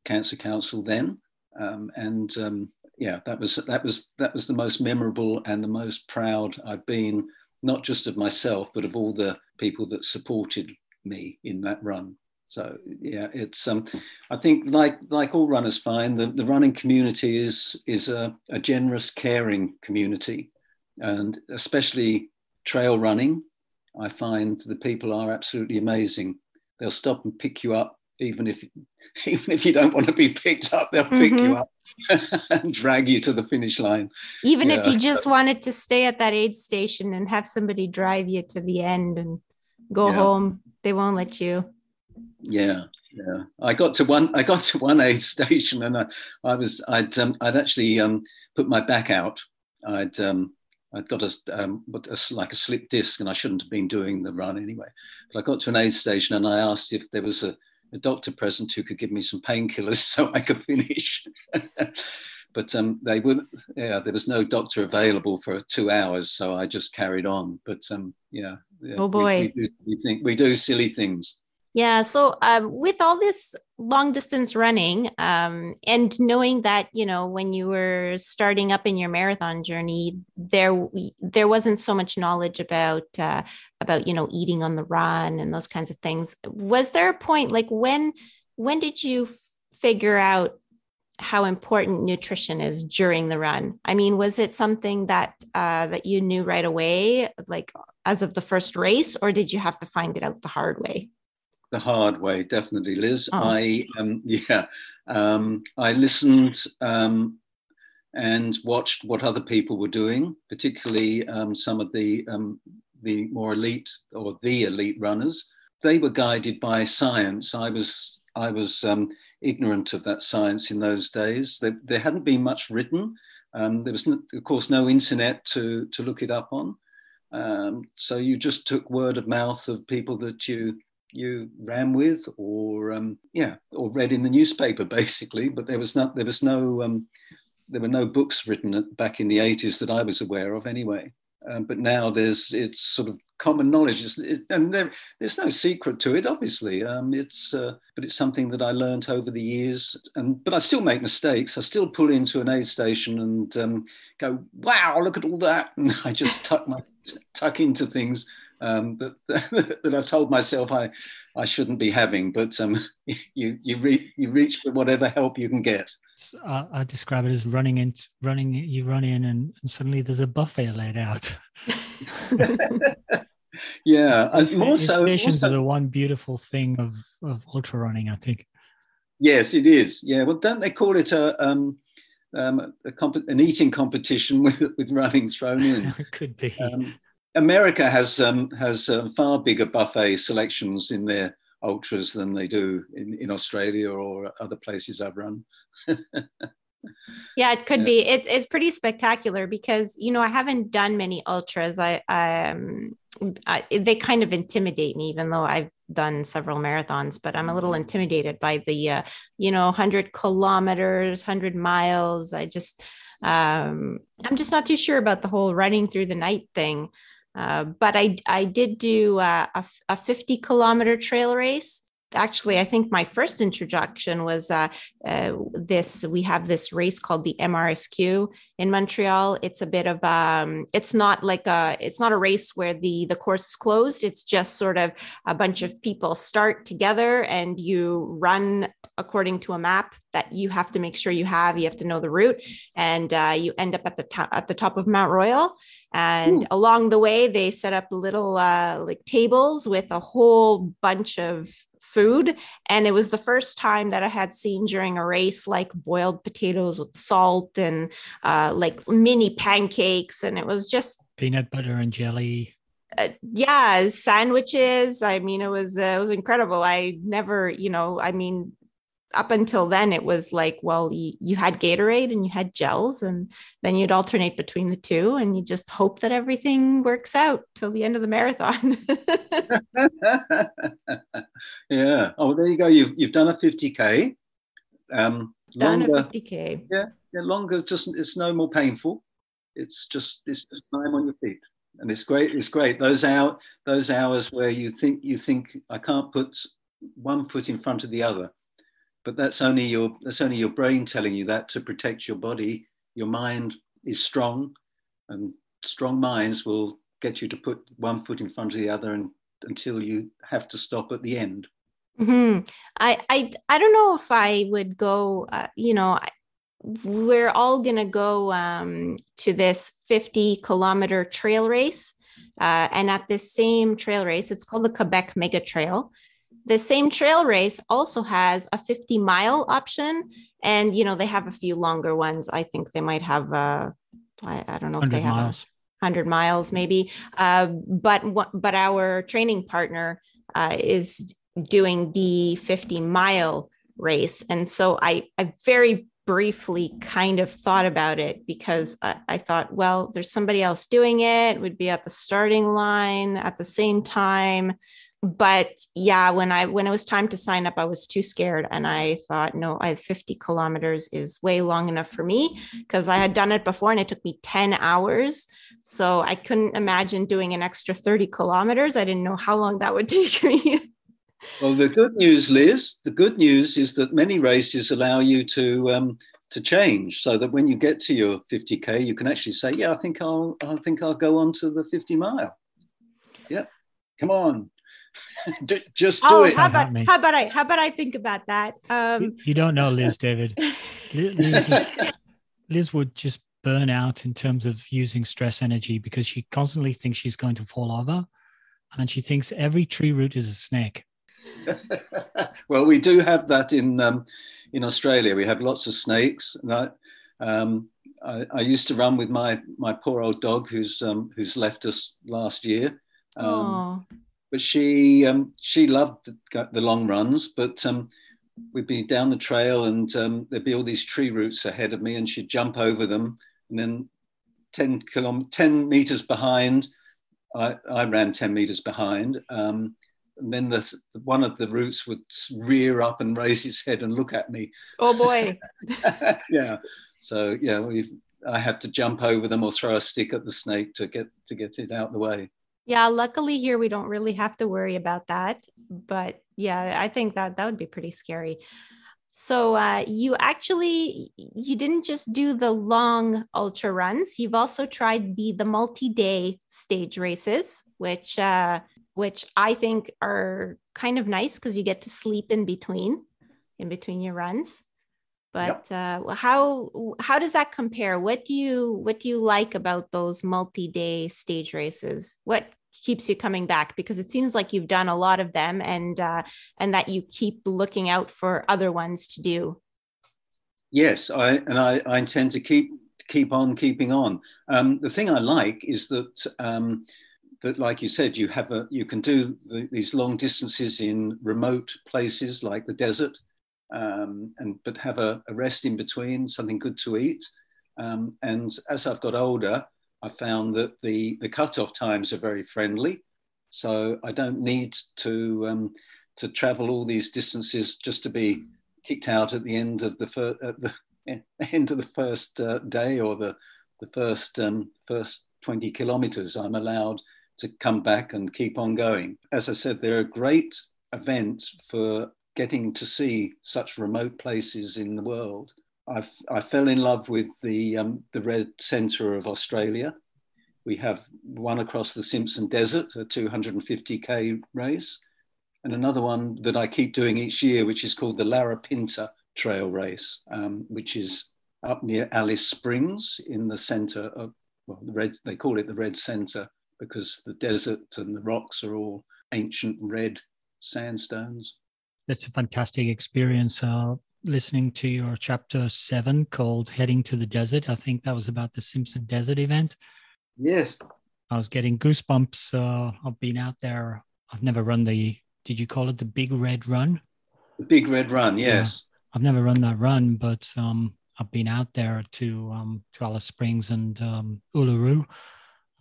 Cancer Council then, um, and um, yeah, that was that was that was the most memorable and the most proud I've been, not just of myself, but of all the people that supported me in that run. So yeah, it's um, I think like like all runners find the, the running community is is a, a generous, caring community, and especially trail running. I find the people are absolutely amazing. They'll stop and pick you up even if [laughs] even if you don't want to be picked up, they'll mm-hmm. pick you mm-hmm. up [laughs] and drag you to the finish line. Even yeah. if you just wanted to stay at that aid station and have somebody drive you to the end and go yeah. home, they won't let you. Yeah, yeah. I got to one. I got to one aid [laughs] station, and I, I was. I'd. Um, I'd actually um, put my back out. I'd. Um, I'd got a, um, a, like a slip disc, and I shouldn't have been doing the run anyway. But I got to an aid station and I asked if there was a, a doctor present who could give me some painkillers [laughs] so I could finish. [laughs] but um, they would, yeah, there was no doctor available for two hours, so I just carried on. But um, yeah, yeah, oh boy, we, we, do, we think we do silly things. Yeah. So, um, with all this long distance running, um, and knowing that you know when you were starting up in your marathon journey, there there wasn't so much knowledge about uh, about you know eating on the run and those kinds of things. Was there a point like when when did you figure out how important nutrition is during the run? I mean, was it something that uh, that you knew right away, like as of the first race, or did you have to find it out the hard way? The hard way, definitely, Liz. Oh. I um, [laughs] yeah, um, I listened um, and watched what other people were doing, particularly um, some of the um, the more elite or the elite runners. They were guided by science. I was I was um, ignorant of that science in those days. There, there hadn't been much written. there was, no, of course, no internet to to look it up on. so you just took word of mouth of people that you you ran with or um, yeah or read in the newspaper [laughs] basically. But there was not there was no um, there were no books written back in the 80s that I was aware of anyway. Um, but now there's it's sort of common knowledge. It, and there, there's no secret to it obviously. Um, it's uh, but it's something that I learned over the years. And but I still make mistakes. I still pull into an aid station and um, go wow look at all that. [laughs] And I just tuck my [laughs] tuck into things um, that, [laughs] that I've told myself I, I shouldn't be having. But um, [laughs] you you, re- you reach for whatever help you can get. Uh, I describe it as running in, running. You run in, and, and suddenly there's a buffet laid out. [laughs] yeah, it's, more so, stations are the one beautiful thing of of ultra running. I think. Yes, it is. Yeah, well, don't they call it a um, um, a comp- an eating competition with with running thrown in? it could be. Um, America has um, has uh, far bigger buffet selections in their ultras than they do in, in Australia or other places I've run. yeah, it could yeah. be. It's it's pretty spectacular because you know I haven't done many ultras. I um I, they kind of intimidate me, even though I've done several marathons. But I'm a little intimidated by the uh, you know 100 kilometers, 100 miles. I just um I'm just not too sure about the whole running through the night thing. Uh, but I, I did do uh, a, a 50 kilometer trail race actually i think my first introduction was uh, uh, this we have this race called the mrsq in montreal. It's a bit of um it's not like a it's not a race where the the course is closed. It's just sort of a bunch of people start together and you run according to a map that you have to make sure you have. You have to know the route and uh, you end up at the top at the top of mount royal. And Ooh. along the way they set up little uh, like tables with a whole bunch of food and it was the first time that i had seen during a race like boiled potatoes with salt and uh, like mini pancakes and it was just peanut butter and jelly. Uh, yeah sandwiches. I mean it was uh, it was incredible. I never you know i mean up until then it was like well you, you had gatorade and you had gels and then you'd alternate between the two and you just hope that everything works out till the end of the marathon. [laughs] Yeah. Oh there you go. You've, you've done a 50k um done longer, a 50k yeah yeah longer just it's no more painful. It's just it's just time on your feet. And it's great it's great. Those out those hours where you think you think i can't put one foot in front of the other but that's only your that's only your brain telling you that to protect your body. Your mind is strong and strong minds will get you to put one foot in front of the other and until you have to stop at the end. Mm-hmm. I, I i don't know if i would go uh, you know I, we're all going to go um, to this 50 kilometer trail race uh, and at this same trail race it's called the quebec mega trail the same trail race also has a 50 mile option and you know they have a few longer ones i think they might have uh i, I don't know if they have miles. 100 miles maybe uh, but but our training partner uh, is doing the 50 mile race and so i i very briefly kind of thought about it because I, I, thought, well, there's somebody else doing it, would be at the starting line at the same time. But yeah, when I when it was time to sign up, I was too scared, and I thought, no, I 50 kilometers is way long enough for me because I had done it before, and it took me 10 hours. So I couldn't imagine doing an extra 30 kilometers. I didn't know how long that would [laughs] take me. Well, the good news, Liz, the good news is that many races allow you to um, to change, so that when you get to your 50k, you can actually say, "Yeah, I think I'll I think I'll go on to the 50 mile." Yeah, come on, just do oh, it. How about how about I how about I think about that? Um, you don't know, Liz, David. [laughs] Liz, Liz would just burn out in terms of using stress energy because she constantly thinks she's going to fall over, and she thinks every tree root is a snake. [laughs] well, we do have that in um, in Australia. We have lots of snakes. I, um, I, I, used to run with my my poor old dog, who's um, who's left us last year. Um, but she um, she loved the, the, long runs. But um, we'd be down the trail, and there'd be all these tree roots ahead of me, and she'd jump over them, and then 10 kilom- 10 meters behind. I, I ran 10 meters behind. Um, and then the, one of the roots would rear up and raise its head and look at me. Oh boy! [laughs] [laughs] yeah. So yeah, we I had to jump over them or throw a stick at the snake to get to get it out of the way. Yeah, luckily here we don't really have to worry about that. But yeah, I think that that would be pretty scary. So uh, you actually you didn't just do the long ultra runs. You've also tried the the multi day stage races, which uh, which I think are kind of nice because you get to sleep in between, in between your runs. But yep. uh, how how does that compare? What do you what do you like about those multi day stage races? What keeps you coming back? Because it seems like you've done a lot of them, and uh, and that you keep looking out for other ones to do. Yes, I and I, I intend to keep keep on keeping on. Um, the thing I like is that um, that, like you said, you have a you can do the, these long distances in remote places like the desert, um, and but have a, a, rest in between, something good to eat. Um, and as I've got older, I found that the the cutoff times are very friendly, so I don't need to um, to travel all these distances just to be kicked out at the end of the fir- at the [laughs] end of the first uh, day or the the first um, first 20 kilometers. I'm allowed to come back and keep on going. As I said, they're a great event for getting to see such remote places in the world. I I fell in love with the, um, the Red Centre of Australia. We have one across the Simpson Desert, a 250k race, and another one that I keep doing each year, which is called the Larapinta Trail Race, um, which is up near Alice Springs in the centre of, well, the red, they call it the Red Centre because the desert and the rocks are all ancient red sandstones. That's a fantastic experience. Uh, listening to your chapter seven called Heading to the Desert. I think that was about the Simpson Desert event. Yes. I was getting goosebumps. Uh, I've been out there. I've never run the, did you call it the Big Red Run? The Big Red Run, yes. Yeah. I've never run that run, but um, I've been out there to um, to Alice Springs and um, Uluru.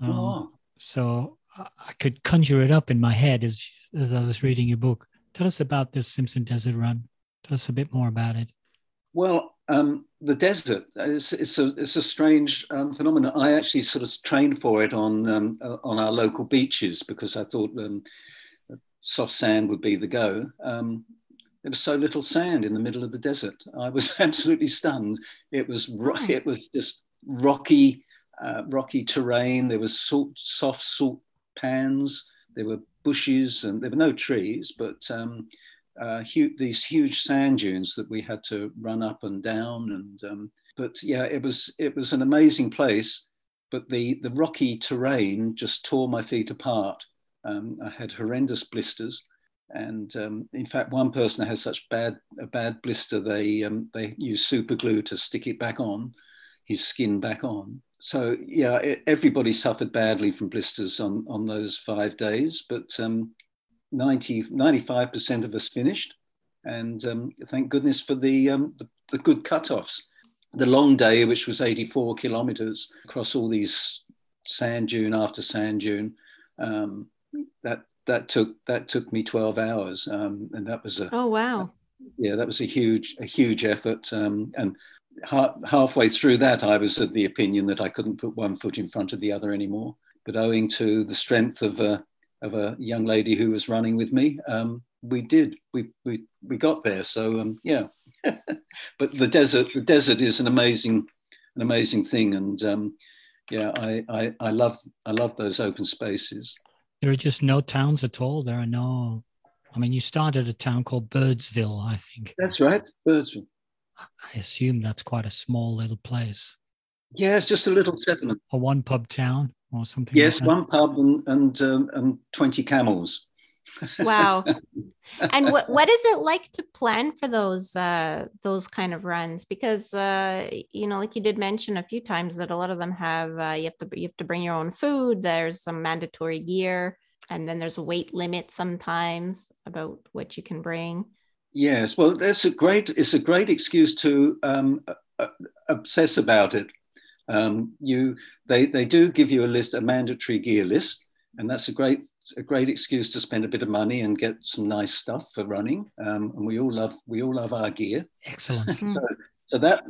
Um, oh. So I could conjure it up in my head as as I was reading your book. Tell us about this Simpson Desert Run. Tell us a bit more about it. Well, um, the desert it's, it's a it's a strange um, phenomenon. I actually sort of trained for it on um, uh, on our local beaches because I thought um, soft sand would be the go. Um, there was so little sand in the middle of the desert. I was [laughs] absolutely stunned. It was it was just rocky uh, rocky terrain. There was salt, soft salt pans. There were bushes, and there were no trees, but um, uh, these huge sand dunes that we had to run up and down. And um, but yeah, it was it was an amazing place. But the the rocky terrain just tore my feet apart. Um, I had horrendous blisters, and um, in fact, one person has such bad a bad blister they um, they use super glue to stick it back on, his skin back on so yeah, everybody suffered badly from blisters on, on those five days, but um, 90, 95% of us finished. And um, thank goodness for the, um, the, the, good cutoffs. the long day, which was 84 kilometers across all these sand dune after sand dune, um, that that took that took me 12 hours, um, and that was a oh wow, yeah, that was a huge a huge effort. Um, and ha- halfway through that, I was of the opinion that I couldn't put one foot in front of the other anymore. But owing to the strength of a of a young lady who was running with me, um, we did. We we we got there. So um, yeah, [laughs] but the desert the desert is an amazing an amazing thing, and um, yeah, I, I I love I love those open spaces. There are just no towns at all. There are no. I mean, you started a town called Birdsville, I think. That's right, Birdsville. I assume that's quite a small little place. Yeah, it's just a little settlement. A one pub town or something. Yes, like one pub and and um, and twenty camels. wow. [laughs] And what what is it like to plan for those uh those kind of runs? Because uh you know, like you did mention a few times that a lot of them have uh, you have to you have to bring your own food. There's some mandatory gear, and then there's a weight limit sometimes about what you can bring. Yes, well, that's a great. It's a great excuse to um, uh, obsess about it. Um, you, they, they do give you a list, a mandatory gear list, and that's a great, a great excuse to spend a bit of money and get some nice stuff for running. Um, and we all love, we all love our gear. Excellent. [laughs] so, so, that,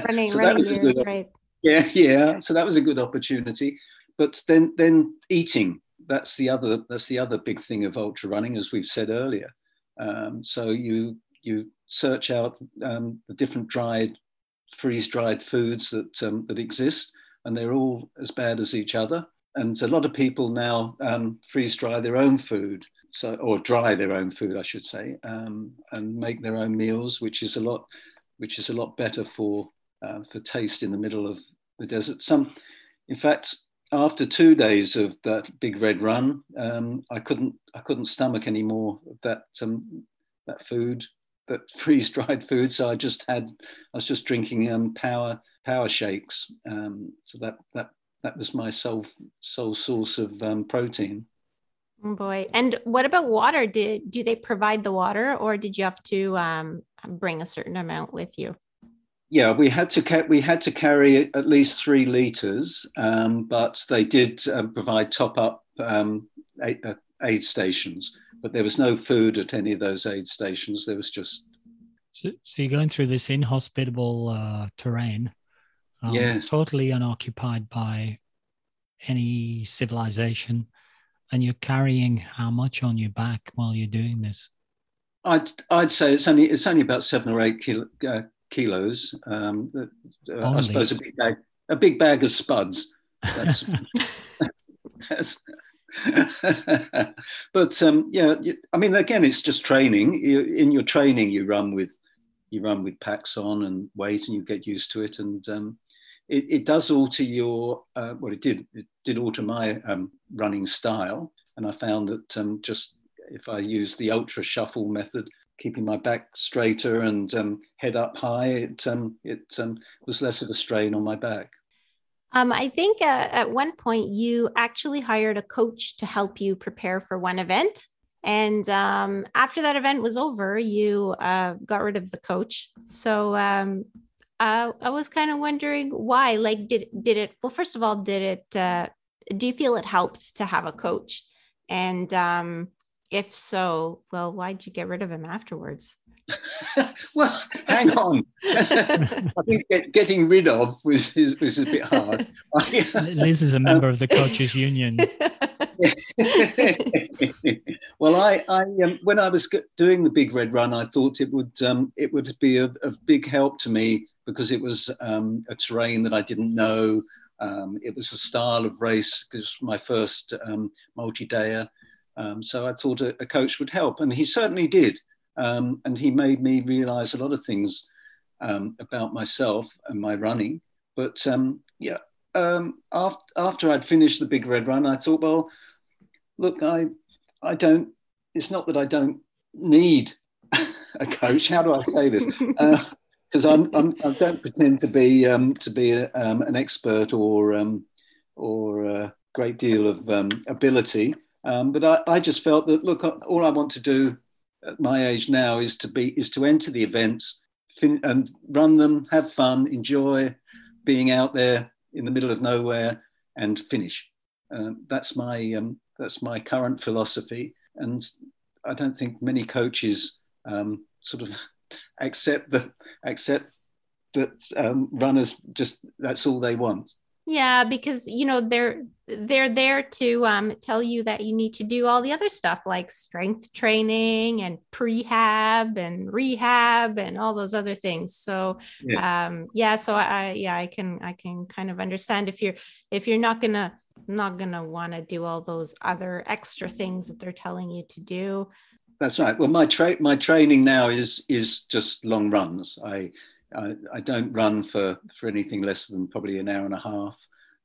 [laughs] running, so running that was gear, good, right? Yeah, yeah. So that was a good opportunity. But then, then eating. That's the other. That's the other big thing of ultra running, as we've said earlier. Um, so you you search out um, the different dried, freeze-dried foods that um, that exist, and they're all as bad as each other. And a lot of people now um, freeze-dry their own food, so or dry their own food, I should say, um, and make their own meals, which is a lot, which is a lot better for uh, for taste in the middle of the desert. Some, in fact, after two days of that big red run, um, I couldn't I couldn't stomach any more of that um, that food, that [laughs] freeze dried food. So I just had I was just drinking um, power power shakes. Um, so that that that was my sole sole source of um, protein. Oh boy! And what about water? Did do they provide the water, or did you have to um, bring a certain amount with you? yeah, we had to ca- we had to carry at least three liters, um, but they did um, provide top up um, aid, uh, aid, stations. But there was no food at any of those aid stations. There was just. So, so you're going through this inhospitable uh, terrain, um, yes. totally unoccupied by any civilization, and you're carrying how much on your back while you're doing this? I'd I'd say it's only it's only about seven or eight kilo, uh, kilos. Um, uh, I suppose a big bag, a big bag of spuds. That's, [laughs] [laughs] that's [laughs] but um, yeah, I mean, again, it's just training. In your training, you run with you run with packs on and weight, and you get used to it. And um, it, it, does alter your uh, well, it did it did alter my um, running style. And I found that um, just if I use the ultra shuffle method, keeping my back straighter and um, head up high, it, um, it was less of a strain on my back. Um, I think uh, at one point you actually hired a coach to help you prepare for one event. And um, after that event was over, you uh, got rid of the coach. So um, uh, I was kind of wondering why. Like, did did it? Well, first of all, did it? Uh, do you feel it helped to have a coach? And um, if so, well, why'd you get rid of him afterwards? [laughs] well, hang on. [laughs] I think get, getting rid of was, was a bit hard. Liz is a member um, of the coaches [laughs] union. well, I, I um, when I was doing the big red run, I thought it would um, it would be a, a, big help to me because it was um, a terrain that I didn't know. Um, it was a style of race because my first um, multi-dayer. Um, so I thought a, a, coach would help, and he certainly did. Um, and he made me realize a lot of things um, about myself and my running. But um, yeah, after, um, after I'd finished the big red run, I thought, well, look, I, I don't. It's not that I don't need [laughs] a coach. How do I say this? Because [laughs] uh, I'm, I'm, I do not pretend to be um, to be a, an expert or or a great deal of ability. Um, but I, I, just felt that look, all I want to do at my age now is to be is to enter the events, fin- and run them, have fun, enjoy being out there in the middle of nowhere, and finish. Um, that's my um, that's my current philosophy, and I don't think many coaches um, sort of [laughs] accept that accept that um, runners just that's all they want. Yeah, because you know they're they're there to um, tell you that you need to do all the other stuff like strength training and prehab and rehab and all those other things. So yes. um, yeah, so I yeah I can I can kind of understand if you're if you're not gonna not gonna want to do all those other extra things that they're telling you to do. That's right. Well, my tra- my training now is is just long runs. I I, don't run for, for anything less than probably an hour and a half,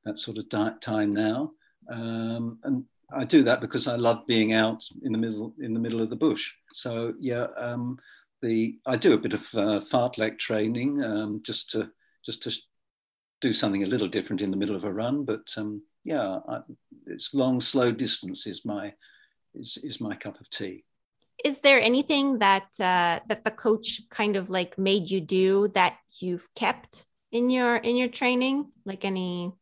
that sort of time now. Um, and I do that because I love being out in the middle in the middle of the bush. So yeah, um, the I do a bit of uh, fartlek training um, just to just to do something a little different in the middle of a run. But um, yeah, I, it's long, slow distance is my is, is my cup of tea is there anything that uh, that the coach kind of like made you do that you've kept in your in your training? Like any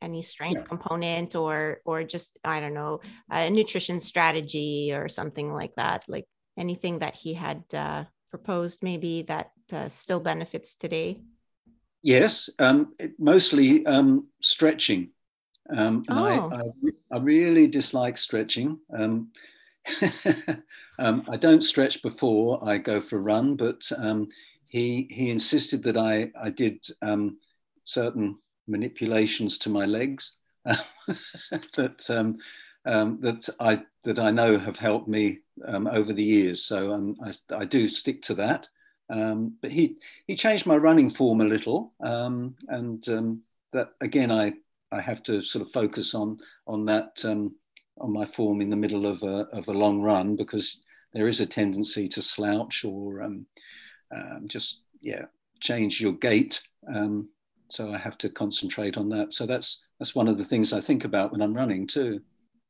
any strength yeah. component or or just i don't know a nutrition strategy or something like that? Like anything that he had uh, proposed maybe that uh, still benefits today? Yes um, mostly um, stretching. Um, and oh. I, I, I, really dislike stretching [laughs] um, I don't stretch before I go for a run, but um, he he insisted that I I did um, certain manipulations to my legs [laughs] that um, um, that I that I know have helped me um, over the years. So I, I do stick to that. but he he changed my running form a little, and that again I I have to sort of focus on on that on my form in the middle of a, of a long run because there is a tendency to slouch or um, um, just yeah change your gait. Um, so I have to concentrate on that. So that's that's one of the things I think about when I'm running too.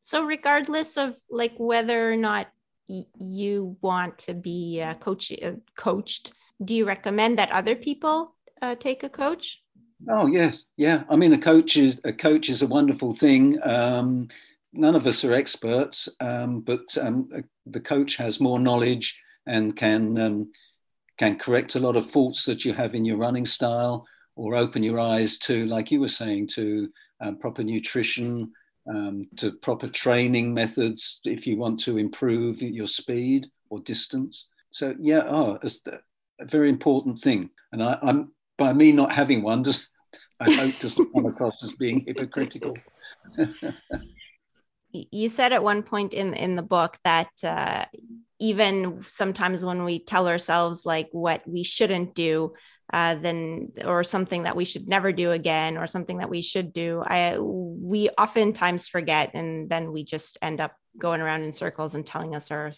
So regardless of like whether or not y- you want to be uh, coach uh, coached, do you recommend that other people uh, take a coach? Oh yes, yeah. I mean, a coach is a coach is a wonderful thing. Um, none of us are experts, um, but um, the coach has more knowledge and can um, can correct a lot of faults that you have in your running style, or open your eyes to, like you were saying, to um, proper nutrition, um, to proper training methods if you want to improve your speed or distance. So yeah, oh, it's a very important thing. And I, I'm by me not having one, just [laughs] I hope doesn't come across as being hypocritical. [laughs] you said at one point in in the book that uh, even sometimes when we tell ourselves like what we shouldn't do uh, then or something that we should never do again or something that we should do i we oftentimes forget and then we just end up going around in circles and telling us our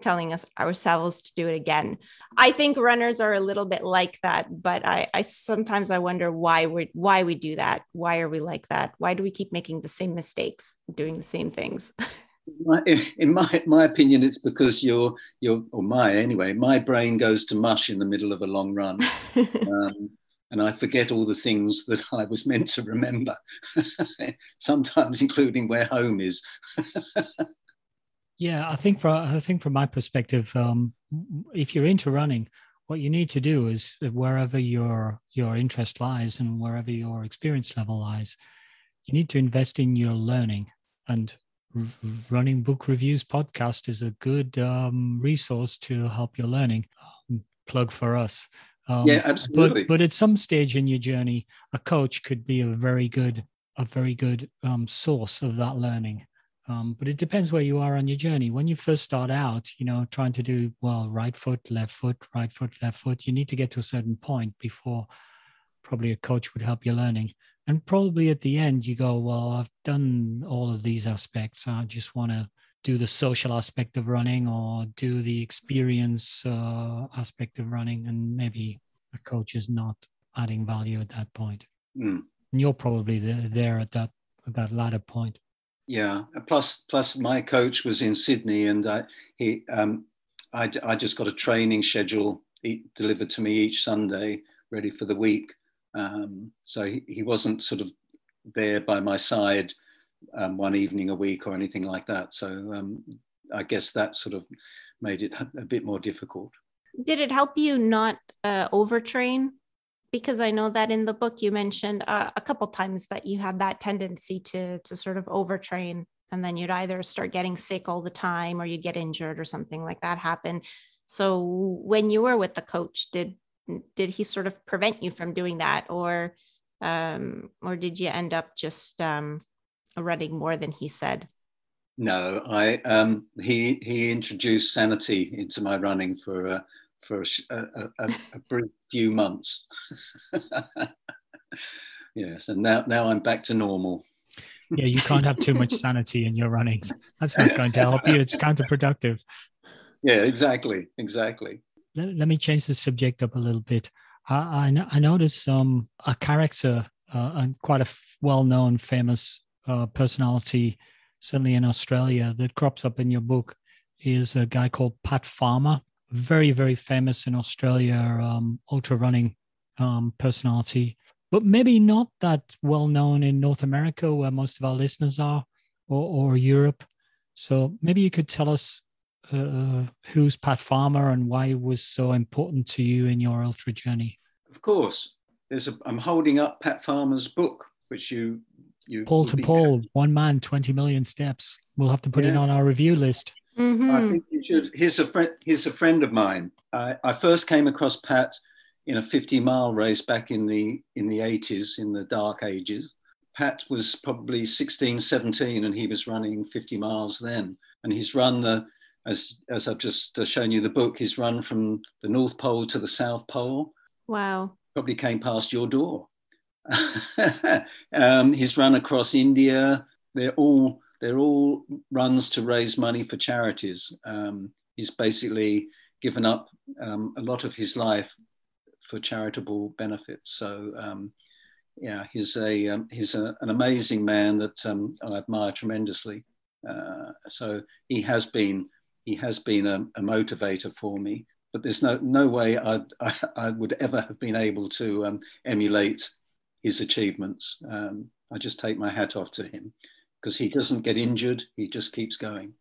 telling us ourselves to do it again. I think runners are a little bit like that, but I, I sometimes I wonder why we why we do that. Why are we like that? Why do we keep making the same mistakes, doing the same things? [laughs] in my my opinion, it's because you're you're or my anyway. My brain goes to mush in the middle of a long run. [laughs] um, and I forget all the things that I was meant to remember, [laughs] sometimes including where home is. Yeah, I think from I think from my perspective, um, if you're into running, what you need to do is wherever your your interest lies and wherever your experience level lies, you need to invest in your learning. And running book reviews podcast is a good um, resource to help your learning. Um, plug for us. Um, yeah, absolutely. But, but at some stage in your journey, a coach could be a very good a very good um, source of that learning. Um, but it depends where you are on your journey. When you first start out, you know, trying to do well, right foot, left foot, right foot, left foot, you need to get to a certain point before probably a coach would help you learning. And probably at the end, you go, well, I've done all of these aspects. I just want to do the social aspect of running or do the experience uh, aspect of running. And maybe a coach is not adding value at that point. Mm. And you're probably there at that, at that latter point yeah. Plus, plus, my coach was in Sydney, and I, he, um, I, I just got a training schedule delivered to me each Sunday, ready for the week. Um, so he, he, wasn't sort of there by my side um, one evening a week or anything like that. So um, I guess that sort of made it a bit more difficult. Did it help you not uh, overtrain? Because I know that in the book you mentioned uh, a couple times that you had that tendency to to sort of overtrain, and then you'd either start getting sick all the time or you'd get injured or something like that happen. So when you were with the coach, did did he sort of prevent you from doing that, or um, or did you end up just um, running more than he said? No, I um, he he introduced sanity into my running for uh, for a, a, a, a brief few months. [laughs] yes, and now now I'm back to normal. Yeah, you can't have too much sanity in your running. That's not going to help you. It's counterproductive. Yeah, exactly, exactly. Let, let me change the subject up a little bit. I I, I noticed um, a character uh, and quite a f- well-known, famous uh, personality certainly in Australia, that crops up in your book is a guy called Pat Farmer, very, very famous in Australia, um, ultra running um, personality, but maybe not that well known in North America, where most of our listeners are, or, or Europe. So maybe you could tell us uh, who's Pat Farmer and why it was so important to you in your ultra journey. Of course, there's a, I'm holding up Pat Farmer's book, which you you Pole to Pole, one man, 20 million steps. We'll have to put yeah. it on our review list. Mm-hmm. I think you should. He's a friend. He's a friend of mine. I, I first came across Pat in a 50 mile race back in the in the 80s, in the dark ages. Pat was probably 16, 17, and he was running 50 miles then. And he's run the, as as I've just uh, shown you the book, he's run from the North Pole to the South Pole. Wow. Probably came past your door. [laughs] um, he's run across India. They're all they're all runs to raise money for charities. Um, he's basically given up um, a lot of his life for charitable benefits. So um, yeah, he's a um, he's a, an amazing man that um, I admire tremendously. Uh, so he has been he has been a, a, motivator for me. But there's no no way I'd, [laughs] I, I would ever have been able to um, emulate his achievements. I just take my hat off to him because he doesn't get injured, he just keeps going.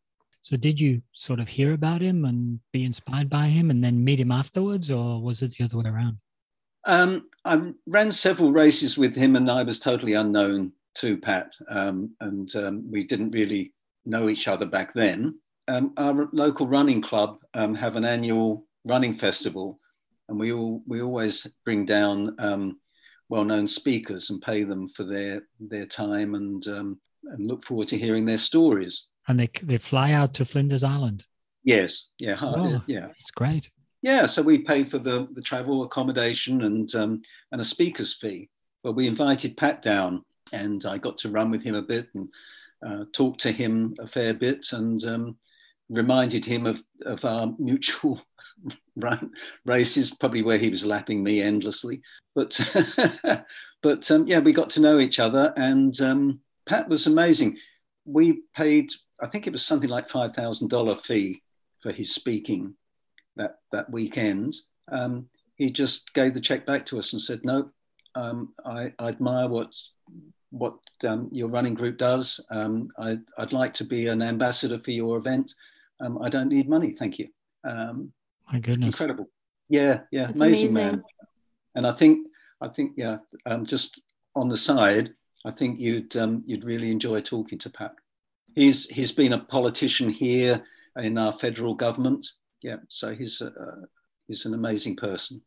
So, did you sort of hear about him and be inspired by him and then meet him afterwards, or was it the other way around? Um, I ran several races with him, and I was totally unknown to Pat, um, and um, we didn't really know each other back then. Um, our local running club um, have an annual running festival, and we all we always bring down um, well-known speakers and pay them for their their time and um, and look forward to hearing their stories. And they they fly out to Flinders Island. Yes, yeah, oh, yeah, it's great. Yeah, so we pay for the the travel accommodation and um, and a speaker's fee. But we invited Pat down, and I got to run with him a bit and uh, talk to him a fair bit, and um, reminded him of, of our [laughs] mutual run races, probably where he was lapping me endlessly. But [laughs] but um, yeah, we got to know each other, and um, Pat was amazing. We paid, I think it was something like five thousand dollar fee for his speaking that that weekend. Um, he just gave the check back to us and said, "No, um, I, I, admire what what um, your running group does. Um, I, would like to be an ambassador for your event um, I don't need money, thank you. Um, My goodness, incredible. Yeah, yeah, amazing, amazing, man. And I think, I think, yeah, um, just on the side, I think you'd um, you'd really enjoy talking to Pat. He's he's been a politician here in our federal government. Yeah, so he's uh, he's an amazing person.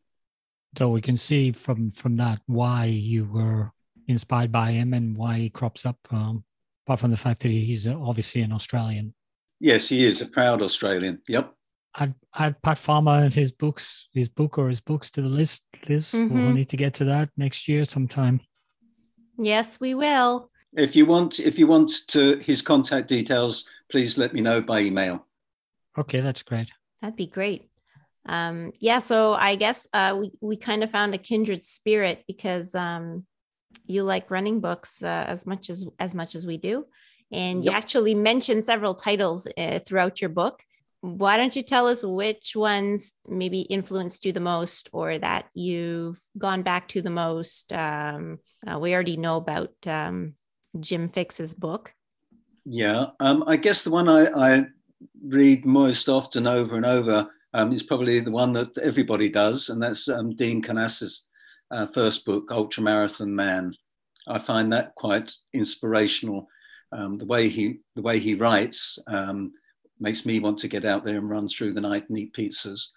So we can see from from that why you were inspired by him and why he crops up. Um, apart from the fact that he's obviously an Australian. Yes, he is a proud Australian. Yep. I'd add Pat Farmer and his books, his book or his books to the list, Liz. Mm-hmm. We'll need to get to that next year sometime. Yes, we will. If you want, if you want to his contact details, please let me know by email. Okay, that's great. That'd be great. Um, yeah, so I guess uh, we we kind of found a kindred spirit because um, you like running books uh, as much as as much as we do, and yep. you actually mention several titles uh, throughout your book why don't you tell us which ones maybe influenced you the most or that you've gone back to the most? Um, uh, we already know about um, Jim Fixx's book. Yeah, um, I guess the one I, I, read most often over and over um, is probably the one that everybody does, and that's um, Dean Karnazes' uh, first book, Ultramarathon Man. I find that quite inspirational. Um, the way he the way he writes makes me want to get out there and run through the night and eat pizzas.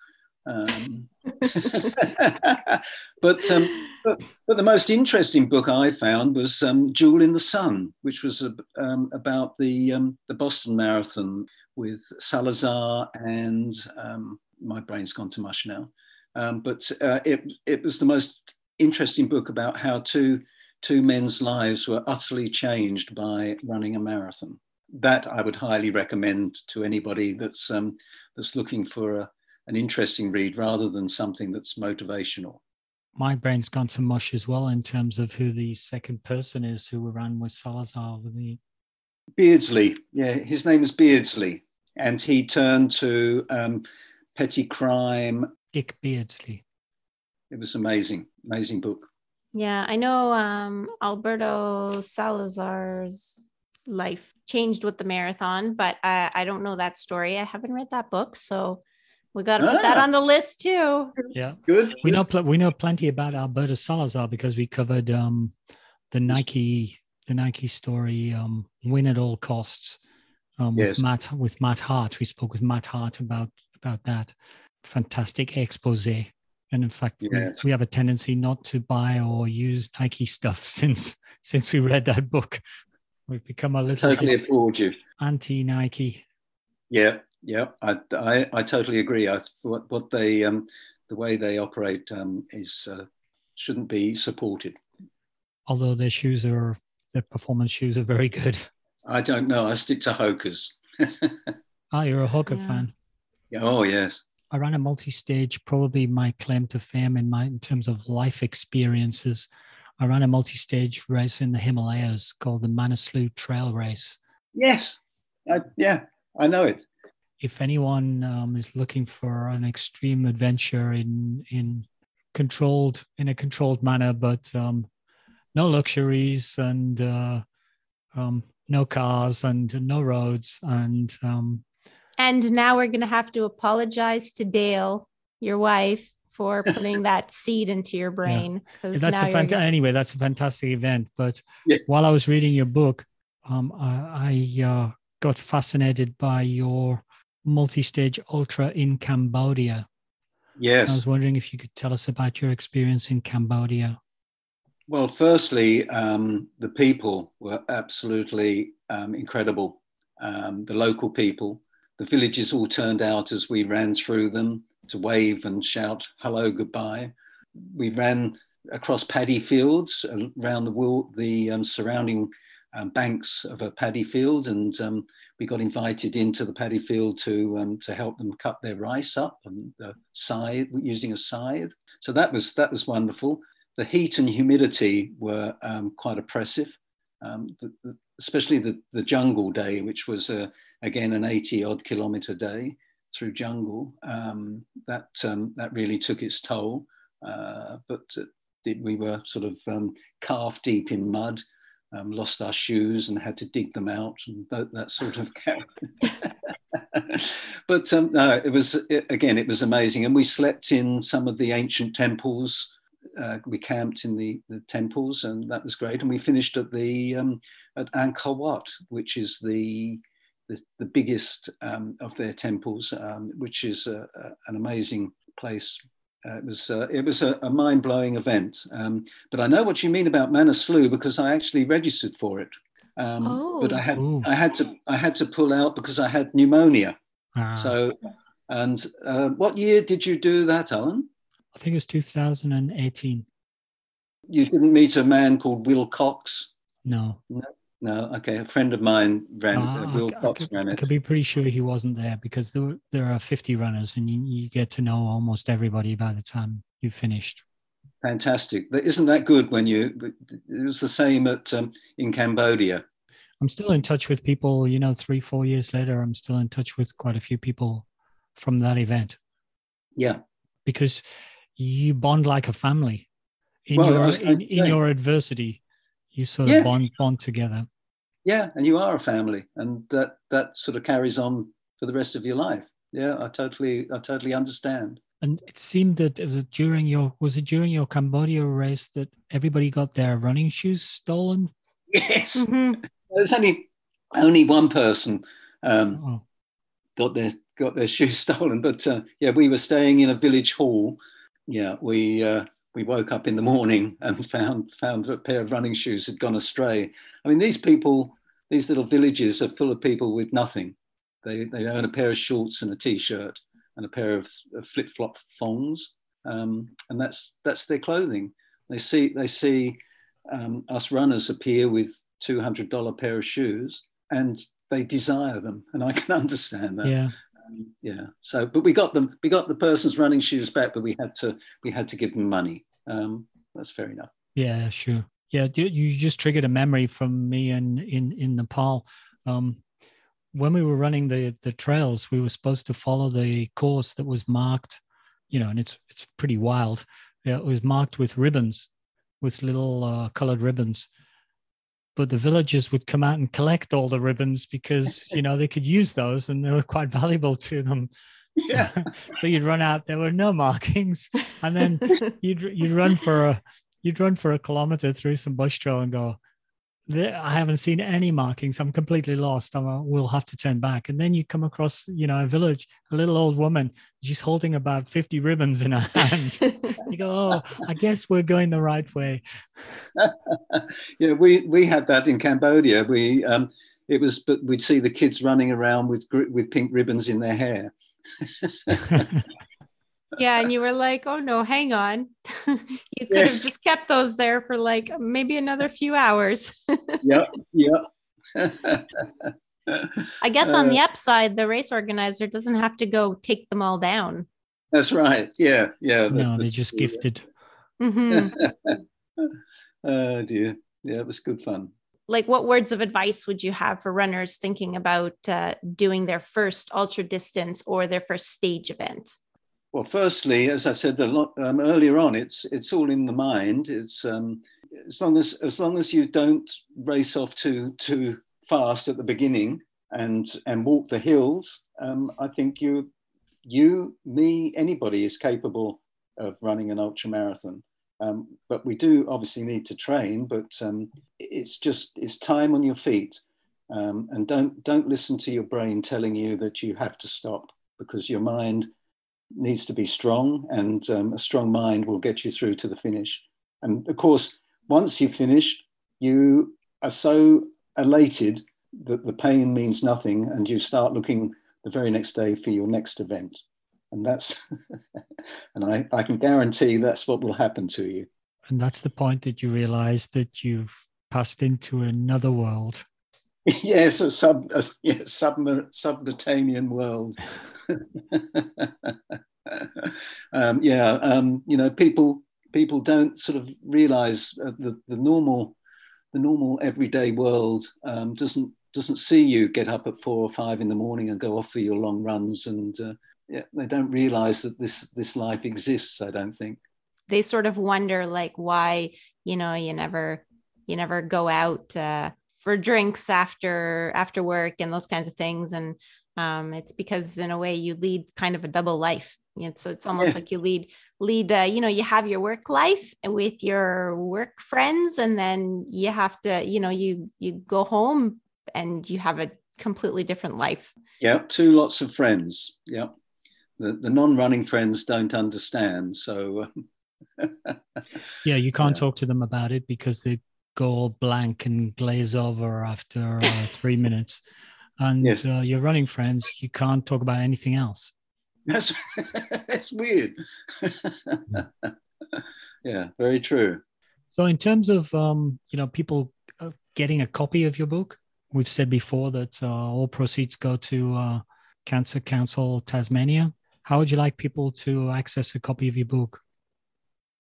Um, [laughs] [laughs] but, um, but, but the most interesting book I found was um, Duel in the Sun, which was um, about the um, the Boston Marathon with Salazar and um, my brain's gone to mush now. but uh, it it was the most interesting book about how two two men's lives were utterly changed by running a marathon. That I would highly recommend to anybody that's um, that's looking for a, an interesting read rather than something that's motivational. My brain's gone to mush as well in terms of who the second person is who ran with Salazar with the Beardsley. Yeah, his name is Beardsley, and he turned to um, petty crime. Dick Beardsley. It was amazing, amazing book. Yeah, I know um, Alberto Salazar's life changed with the marathon, but I, I don't know that story. I haven't read that book, so we got to ah. put that ah. on the list too. Yeah, good. We know pl- we know plenty about Alberto Salazar because we covered um, the Nike the Nike story, um, win at all costs, um, with yes. Matt with Matt Hart. We spoke with Matt Hart about about that fantastic expose and in fact, yes. we, we have a tendency not to buy or use Nike stuff [laughs] since since we read that book. We've become a little totally applaud you. anti Nike. Yeah, yeah, I, I, I totally agree. I what what they um the way they operate um is uh, shouldn't be supported. Although their shoes are their performance shoes are very good. I don't know. I stick to Hoka's. ah, you're a Hoka yeah. fan. Yeah. Oh yes. I ran a multi-stage, probably my claim to fame in my in terms of life experiences. I ran a multi-stage race in the Himalayas called the Manaslu Trail Race. Yes, I, yeah, I know it. If anyone um, is looking for an extreme adventure in in controlled in a controlled manner, but um, no luxuries and uh, um, no cars and no roads and um, and now we're going to have to apologize to Dale, your wife, for putting [laughs] that seed into your brain. Yeah. That's a fant- anyway. That's a fantastic event. But yeah. while I was reading your book, um, I, I uh, got fascinated by your multi-stage ultra in Cambodia. Yes. I was wondering if you could tell us about your experience in Cambodia. Well, firstly, um, the people were absolutely um, incredible. Um, the local people, the villages all turned out as we ran through them to wave and shout hello, goodbye. We ran across paddy fields around the, the um, surrounding um, banks of a paddy field, and um, we got invited into the paddy field to um, to help them cut their rice up and the scythe using a scythe. So that was that was wonderful. The heat and humidity were um, quite oppressive. Um, the, the, especially the, the jungle day, which was uh, again an 80 odd kilometer day through jungle, um, that, um, that really took its toll. Uh, but it, we were sort of um, calf deep in mud, um, lost our shoes and had to dig them out and that, that sort of. [laughs] but um, no, it was, it, again, it was amazing. And we slept in some of the ancient temples uh, we camped in the, the, temples, and that was great. And we finished at the um, at Angkor Wat, which is the the, the biggest um, of their temples, um, which is a, a, an amazing place. Uh, it was uh, it was a, a mind blowing event. Um, but I know what you mean about Manaslu because I actually registered for it. Um, oh. But I had Ooh. I had to I had to pull out because I had pneumonia. Ah. So, and uh, what year did you do that, Alan? I think it was 2018. You didn't meet a man called Will Cox? No. No. No, okay. A friend of mine ran. Uh, Will I, Cox I could, ran it. I could be pretty sure he wasn't there because there there are fifty runners, and you, you get to know almost everybody by the time you've finished. Fantastic! Isn't that good? When you it was the same at um, in Cambodia. I'm still in touch with people. You know, three four years later, I'm still in touch with quite a few people from that event. Yeah, because you bond like a family in Well, your in, in your adversity. You sort Yeah. of bond bond together. Yeah, and you are a family, and that that sort of carries on for the rest of your life. Yeah, I totally, I totally understand. And it seemed that it was during your was it during your Cambodia race that everybody got their running shoes stolen? Yes, [laughs] Mhm. there's only only one person um, Oh, got their got their [laughs] shoes stolen. But uh, yeah, we were staying in a village hall. Yeah, we uh, we woke up in the morning and found found a pair of running shoes had gone astray. I mean, these people, these little villages are full of people with nothing. They they own a pair of shorts and a t-shirt and a pair of, flip flop thongs, um, and that's that's their clothing. They see they see um, us runners appear with two hundred dollar pair of shoes, and they desire them, and I can [laughs] understand that. yeah. Um, yeah. So, but we got them. We got the person's running shoes back, but we had to. We had to give them money. Um, that's fair enough. Yeah, sure. Yeah, you, you just triggered a memory from me in in in Nepal. Um, when we were running the the trails, we were supposed to follow the course that was marked, you know, and it's it's pretty wild. Yeah, it was marked with ribbons, with little uh, colored ribbons. But the villagers would come out and collect all the ribbons because [laughs] you know they could use those and they were quite valuable to them. So, Yeah. [laughs] so you'd run out. There were no markings, and then [laughs] you'd you'd run for a you'd run for a kilometer through some bush trail and go "There- i haven't seen any markings. I'm completely lost. I'm, uh, we'll have to turn back. And then you come across you know a village a little old woman she's holding about 50 ribbons in her [laughs] hand. You go oh i guess we're going the right way. [laughs] Yeah, we we had that in Cambodia. We um, it was, but we'd see the kids running around with with pink ribbons in their hair. [laughs] yeah, and you were like, "Oh no, hang on." [laughs] you could Yeah. have just kept those there for like maybe another few hours. [laughs] Yeah, yeah. I guess on Uh, the upside, the race organizer doesn't have to go take them all down. That's right. Yeah, yeah. no they that's just true. gifted Mhm. [laughs] oh dear. Yeah, it was good fun. like what words of advice would you have for runners thinking about uh, doing their first ultra distance or their first stage event Well, firstly, as I said um, earlier on, it's it's all in the mind. It's um, as long as as long as you don't race off too too fast at the beginning and and walk the hills. Um, I think you you me anybody is capable of running an ultra marathon. Um, but we do obviously need to train. But um, it's just it's time on your feet, um, and don't don't listen to your brain telling you that you have to stop because your mind needs to be strong, and um, a strong mind will get you through to the finish. And of course, once you've finished, you are so elated that the pain means nothing, and you start looking the very next day for your next event. And that's, [laughs] and I, I can guarantee that's what will happen to you. and that's the point that you realize that you've passed into another world [laughs] yes, a sub, a, yeah, submer, subterranean world. [laughs] [laughs] um, yeah, um, you know, people people don't sort of realize uh, the the normal the normal everyday world um, doesn't doesn't see you get up at four or five in the morning and go off for your long runs, and uh, yeah, they don't realize that this this life exists. I don't think. they sort of wonder like why you know you never you never go out uh, for drinks after after work and those kinds of things and um, it's because in a way you lead kind of a double life it's it's almost Yeah. like you lead lead uh, you know you have your work life with your work friends and then you have to you know you you go home and you have a completely different life Yeah, two lots of friends. Yeah, the the non-running friends don't understand. So. Uh, [laughs] yeah you can't Yeah. talk to them about it because they go all blank and glaze over after uh, three minutes and Yes. uh, your running friends you can't talk about anything else That's [laughs] that's weird. [laughs] yeah, very true. So, in terms of um, you know people uh, getting a copy of your book, we've said before that uh, all proceeds go to uh, Cancer Council Tasmania. How would you like people to access a copy of your book?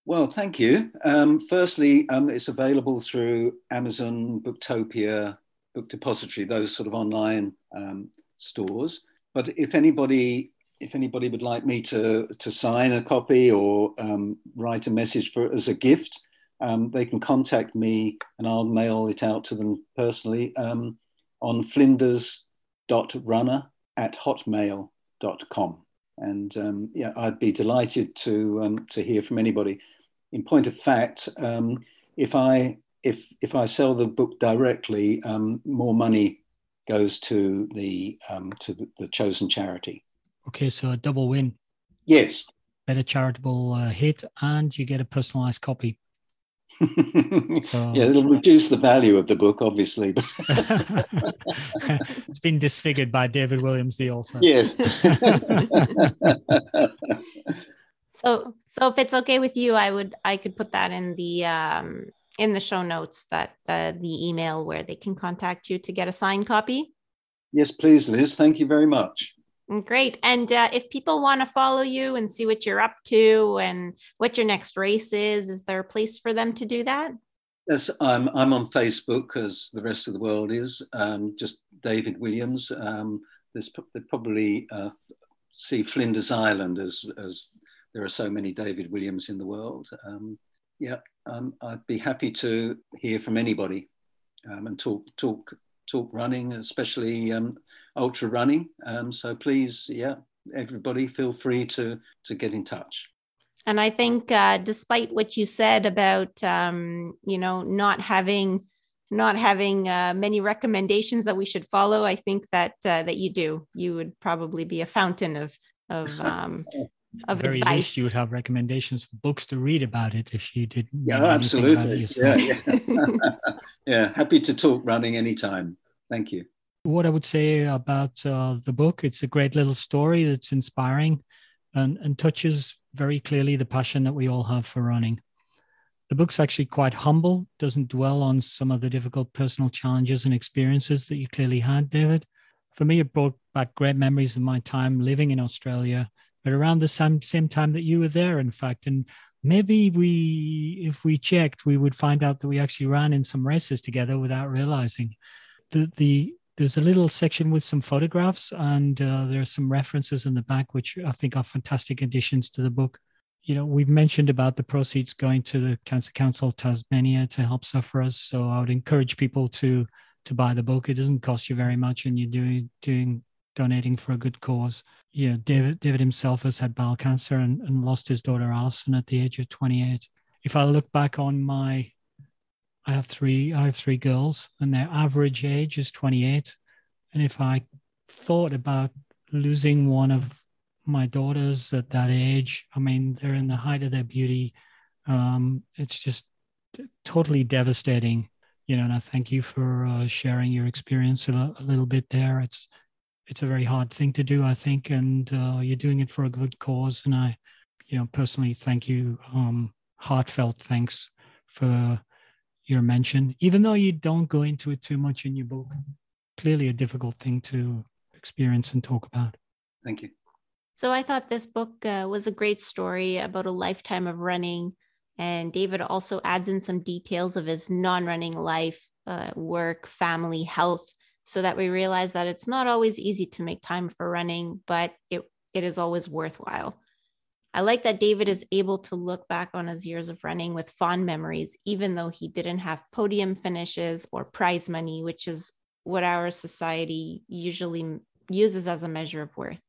Well, thank you. Um, firstly, um, it's available through Amazon, Booktopia, Book Depository, those sort of online um, stores. But if anybody if anybody would like me to, to sign a copy or um, write a message for as a gift, um, they can contact me and I'll mail it out to them personally um, on flinders.runner at hotmail.com. And um, yeah, I'd be delighted to, um, to hear from anybody. In point of fact, um, if I if if I sell the book directly, um, more money goes to the um, to the, the, chosen charity. Okay, so a double win. Yes. Better charitable uh, hit, and you get a personalized copy. [laughs] so, yeah, it'll reduce the value of the book, obviously. [laughs] it's been disfigured by David Williams, the author. Yes. [laughs] so, so if it's okay with you, I would I could put that in the um, in the show notes that uh, the email where they can contact you to get a signed copy. Yes, please, Liz. Thank you very much. Mm, great. And uh, if people want to follow you and see what you're up to and what your next race is, is there a place for them to do that? Yes, I'm, I'm on Facebook as the rest of the world is, um, just David Williams. Um, there's they probably uh, see Flinders Island as, as there are so many David Williams in the world. Um, yeah, um, I'd be happy to hear from anybody um, and talk talk talk running, especially um, ultra running. Um, so please, yeah, everybody, feel free to to get in touch. And I think, uh, despite what you said about um, you know not having not having uh, many recommendations that we should follow, I think that uh, that you do. You would probably be a fountain of of [laughs] um, of very advice. least you would have recommendations for books to read about it if you didn't yeah absolutely. yeah yeah. [laughs] yeah happy to talk running anytime. Thank you. What i would say about uh, the book it's a great little story that's inspiring and, and touches very clearly the passion that we all have for running. The book's actually quite humble doesn't dwell on some of the difficult personal challenges and experiences that you clearly had david. For me it brought back great memories of my time living in australia but around the same same time that you were there, in fact. And maybe we, if we checked, we would find out that we actually ran in some races together without realizing. The the there's a little section with some photographs, and uh, there are some references in the back, which I think are fantastic additions to the book. You know, we've mentioned about the proceeds going to the Cancer Council Tasmania to help sufferers. So I would encourage people to to buy the book. It doesn't cost you very much, and you're doing doing donating for a good cause. Yeah, David David himself has had bowel cancer and, and lost his daughter Alison at the age of 28. If I look back on my I have three I have three girls and their average age is 28. And if I thought about losing one of my daughters at that age, I mean they're in the height of their beauty. Um, it's just totally devastating you know, and I thank you for uh, sharing your experience a, a, little bit there. It's it's a very hard thing to do, I think, and uh, you're doing it for a good cause. And I, you know, personally thank you, um, heartfelt thanks for your mention, even though you don't go into it too much in your book. Clearly, a difficult thing to experience and talk about. Thank you. So I thought this book uh, was a great story about a lifetime of running. And David also adds in some details of his non running life, uh, work, family, health, so that we realize that it's not always easy to make time for running, but it, it is always worthwhile. I like that David is able to look back on his years of running with fond memories, even though he didn't have podium finishes or prize money, which is what our society usually uses as a measure of worth.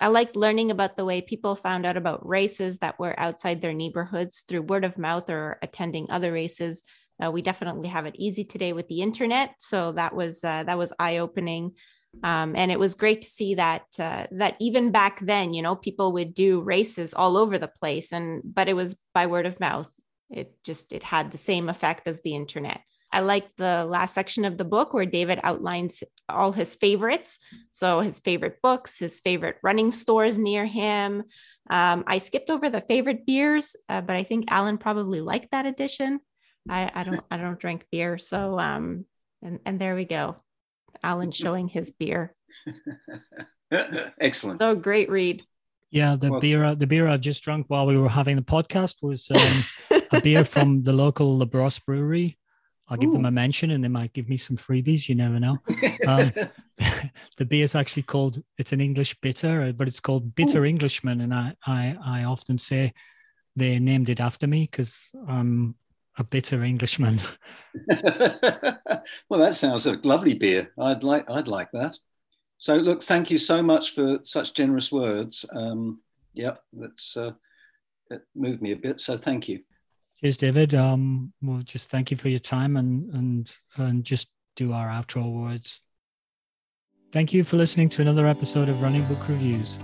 I liked learning about the way people found out about races that were outside their neighborhoods through word of mouth or attending other races uh, we definitely have it easy today with the internet, so that was uh, that was eye opening. Um, and it was great to see that uh, that even back then, you know, people would do races all over the place, and but it was by word of mouth. It just it had the same effect as the internet. I like the last section of the book where David outlines all his favorites. So his favorite books, his favorite running stores near him. Um, I skipped over the favorite beers, uh, but I think Alan probably liked that addition. I, I don't I don't drink beer. So um and and there we go. Alan showing his beer. [laughs] Excellent. So great read. Yeah, the well, beer the beer I've just drunk while we were having the podcast was [laughs] um, a beer from the local Labrosse brewery. I'll give Ooh. them a mention and they might give me some freebies. You never know. Um, [laughs] the beer is actually called it's an English bitter, but it's called Bitter Ooh. Englishman, and I I I often say they named it after me because I'm a bitter Englishman. [laughs] well, that sounds a lovely beer. I'd like I'd like that. So, look, thank you so much for such generous words. Um, yeah, that's uh, that moved me a bit. So, thank you. Cheers, David. Um, well, just thank you for your time and and and just do our outro words. Thank you for listening to another episode of Running Book Reviews.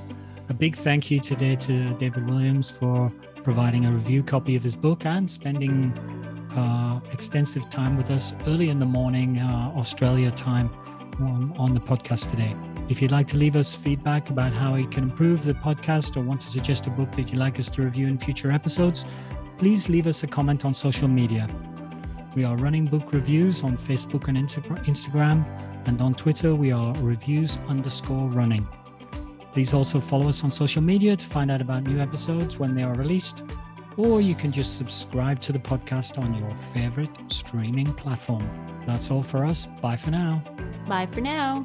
A big thank you today to David Williams for providing a review copy of his book and spending uh, extensive time with us early in the morning, uh, Australia time, on, on the podcast today. If you'd like to leave us feedback about how we can improve the podcast or want to suggest a book that you'd like us to review in future episodes, please leave us a comment on social media. We are running book reviews on Facebook and Instagram, and on Twitter, we are reviews underscore running. Please also follow us on social media to find out about new episodes when they are released, or you can just subscribe to the podcast on your favorite streaming platform. That's all for us. Bye for now. Bye for now.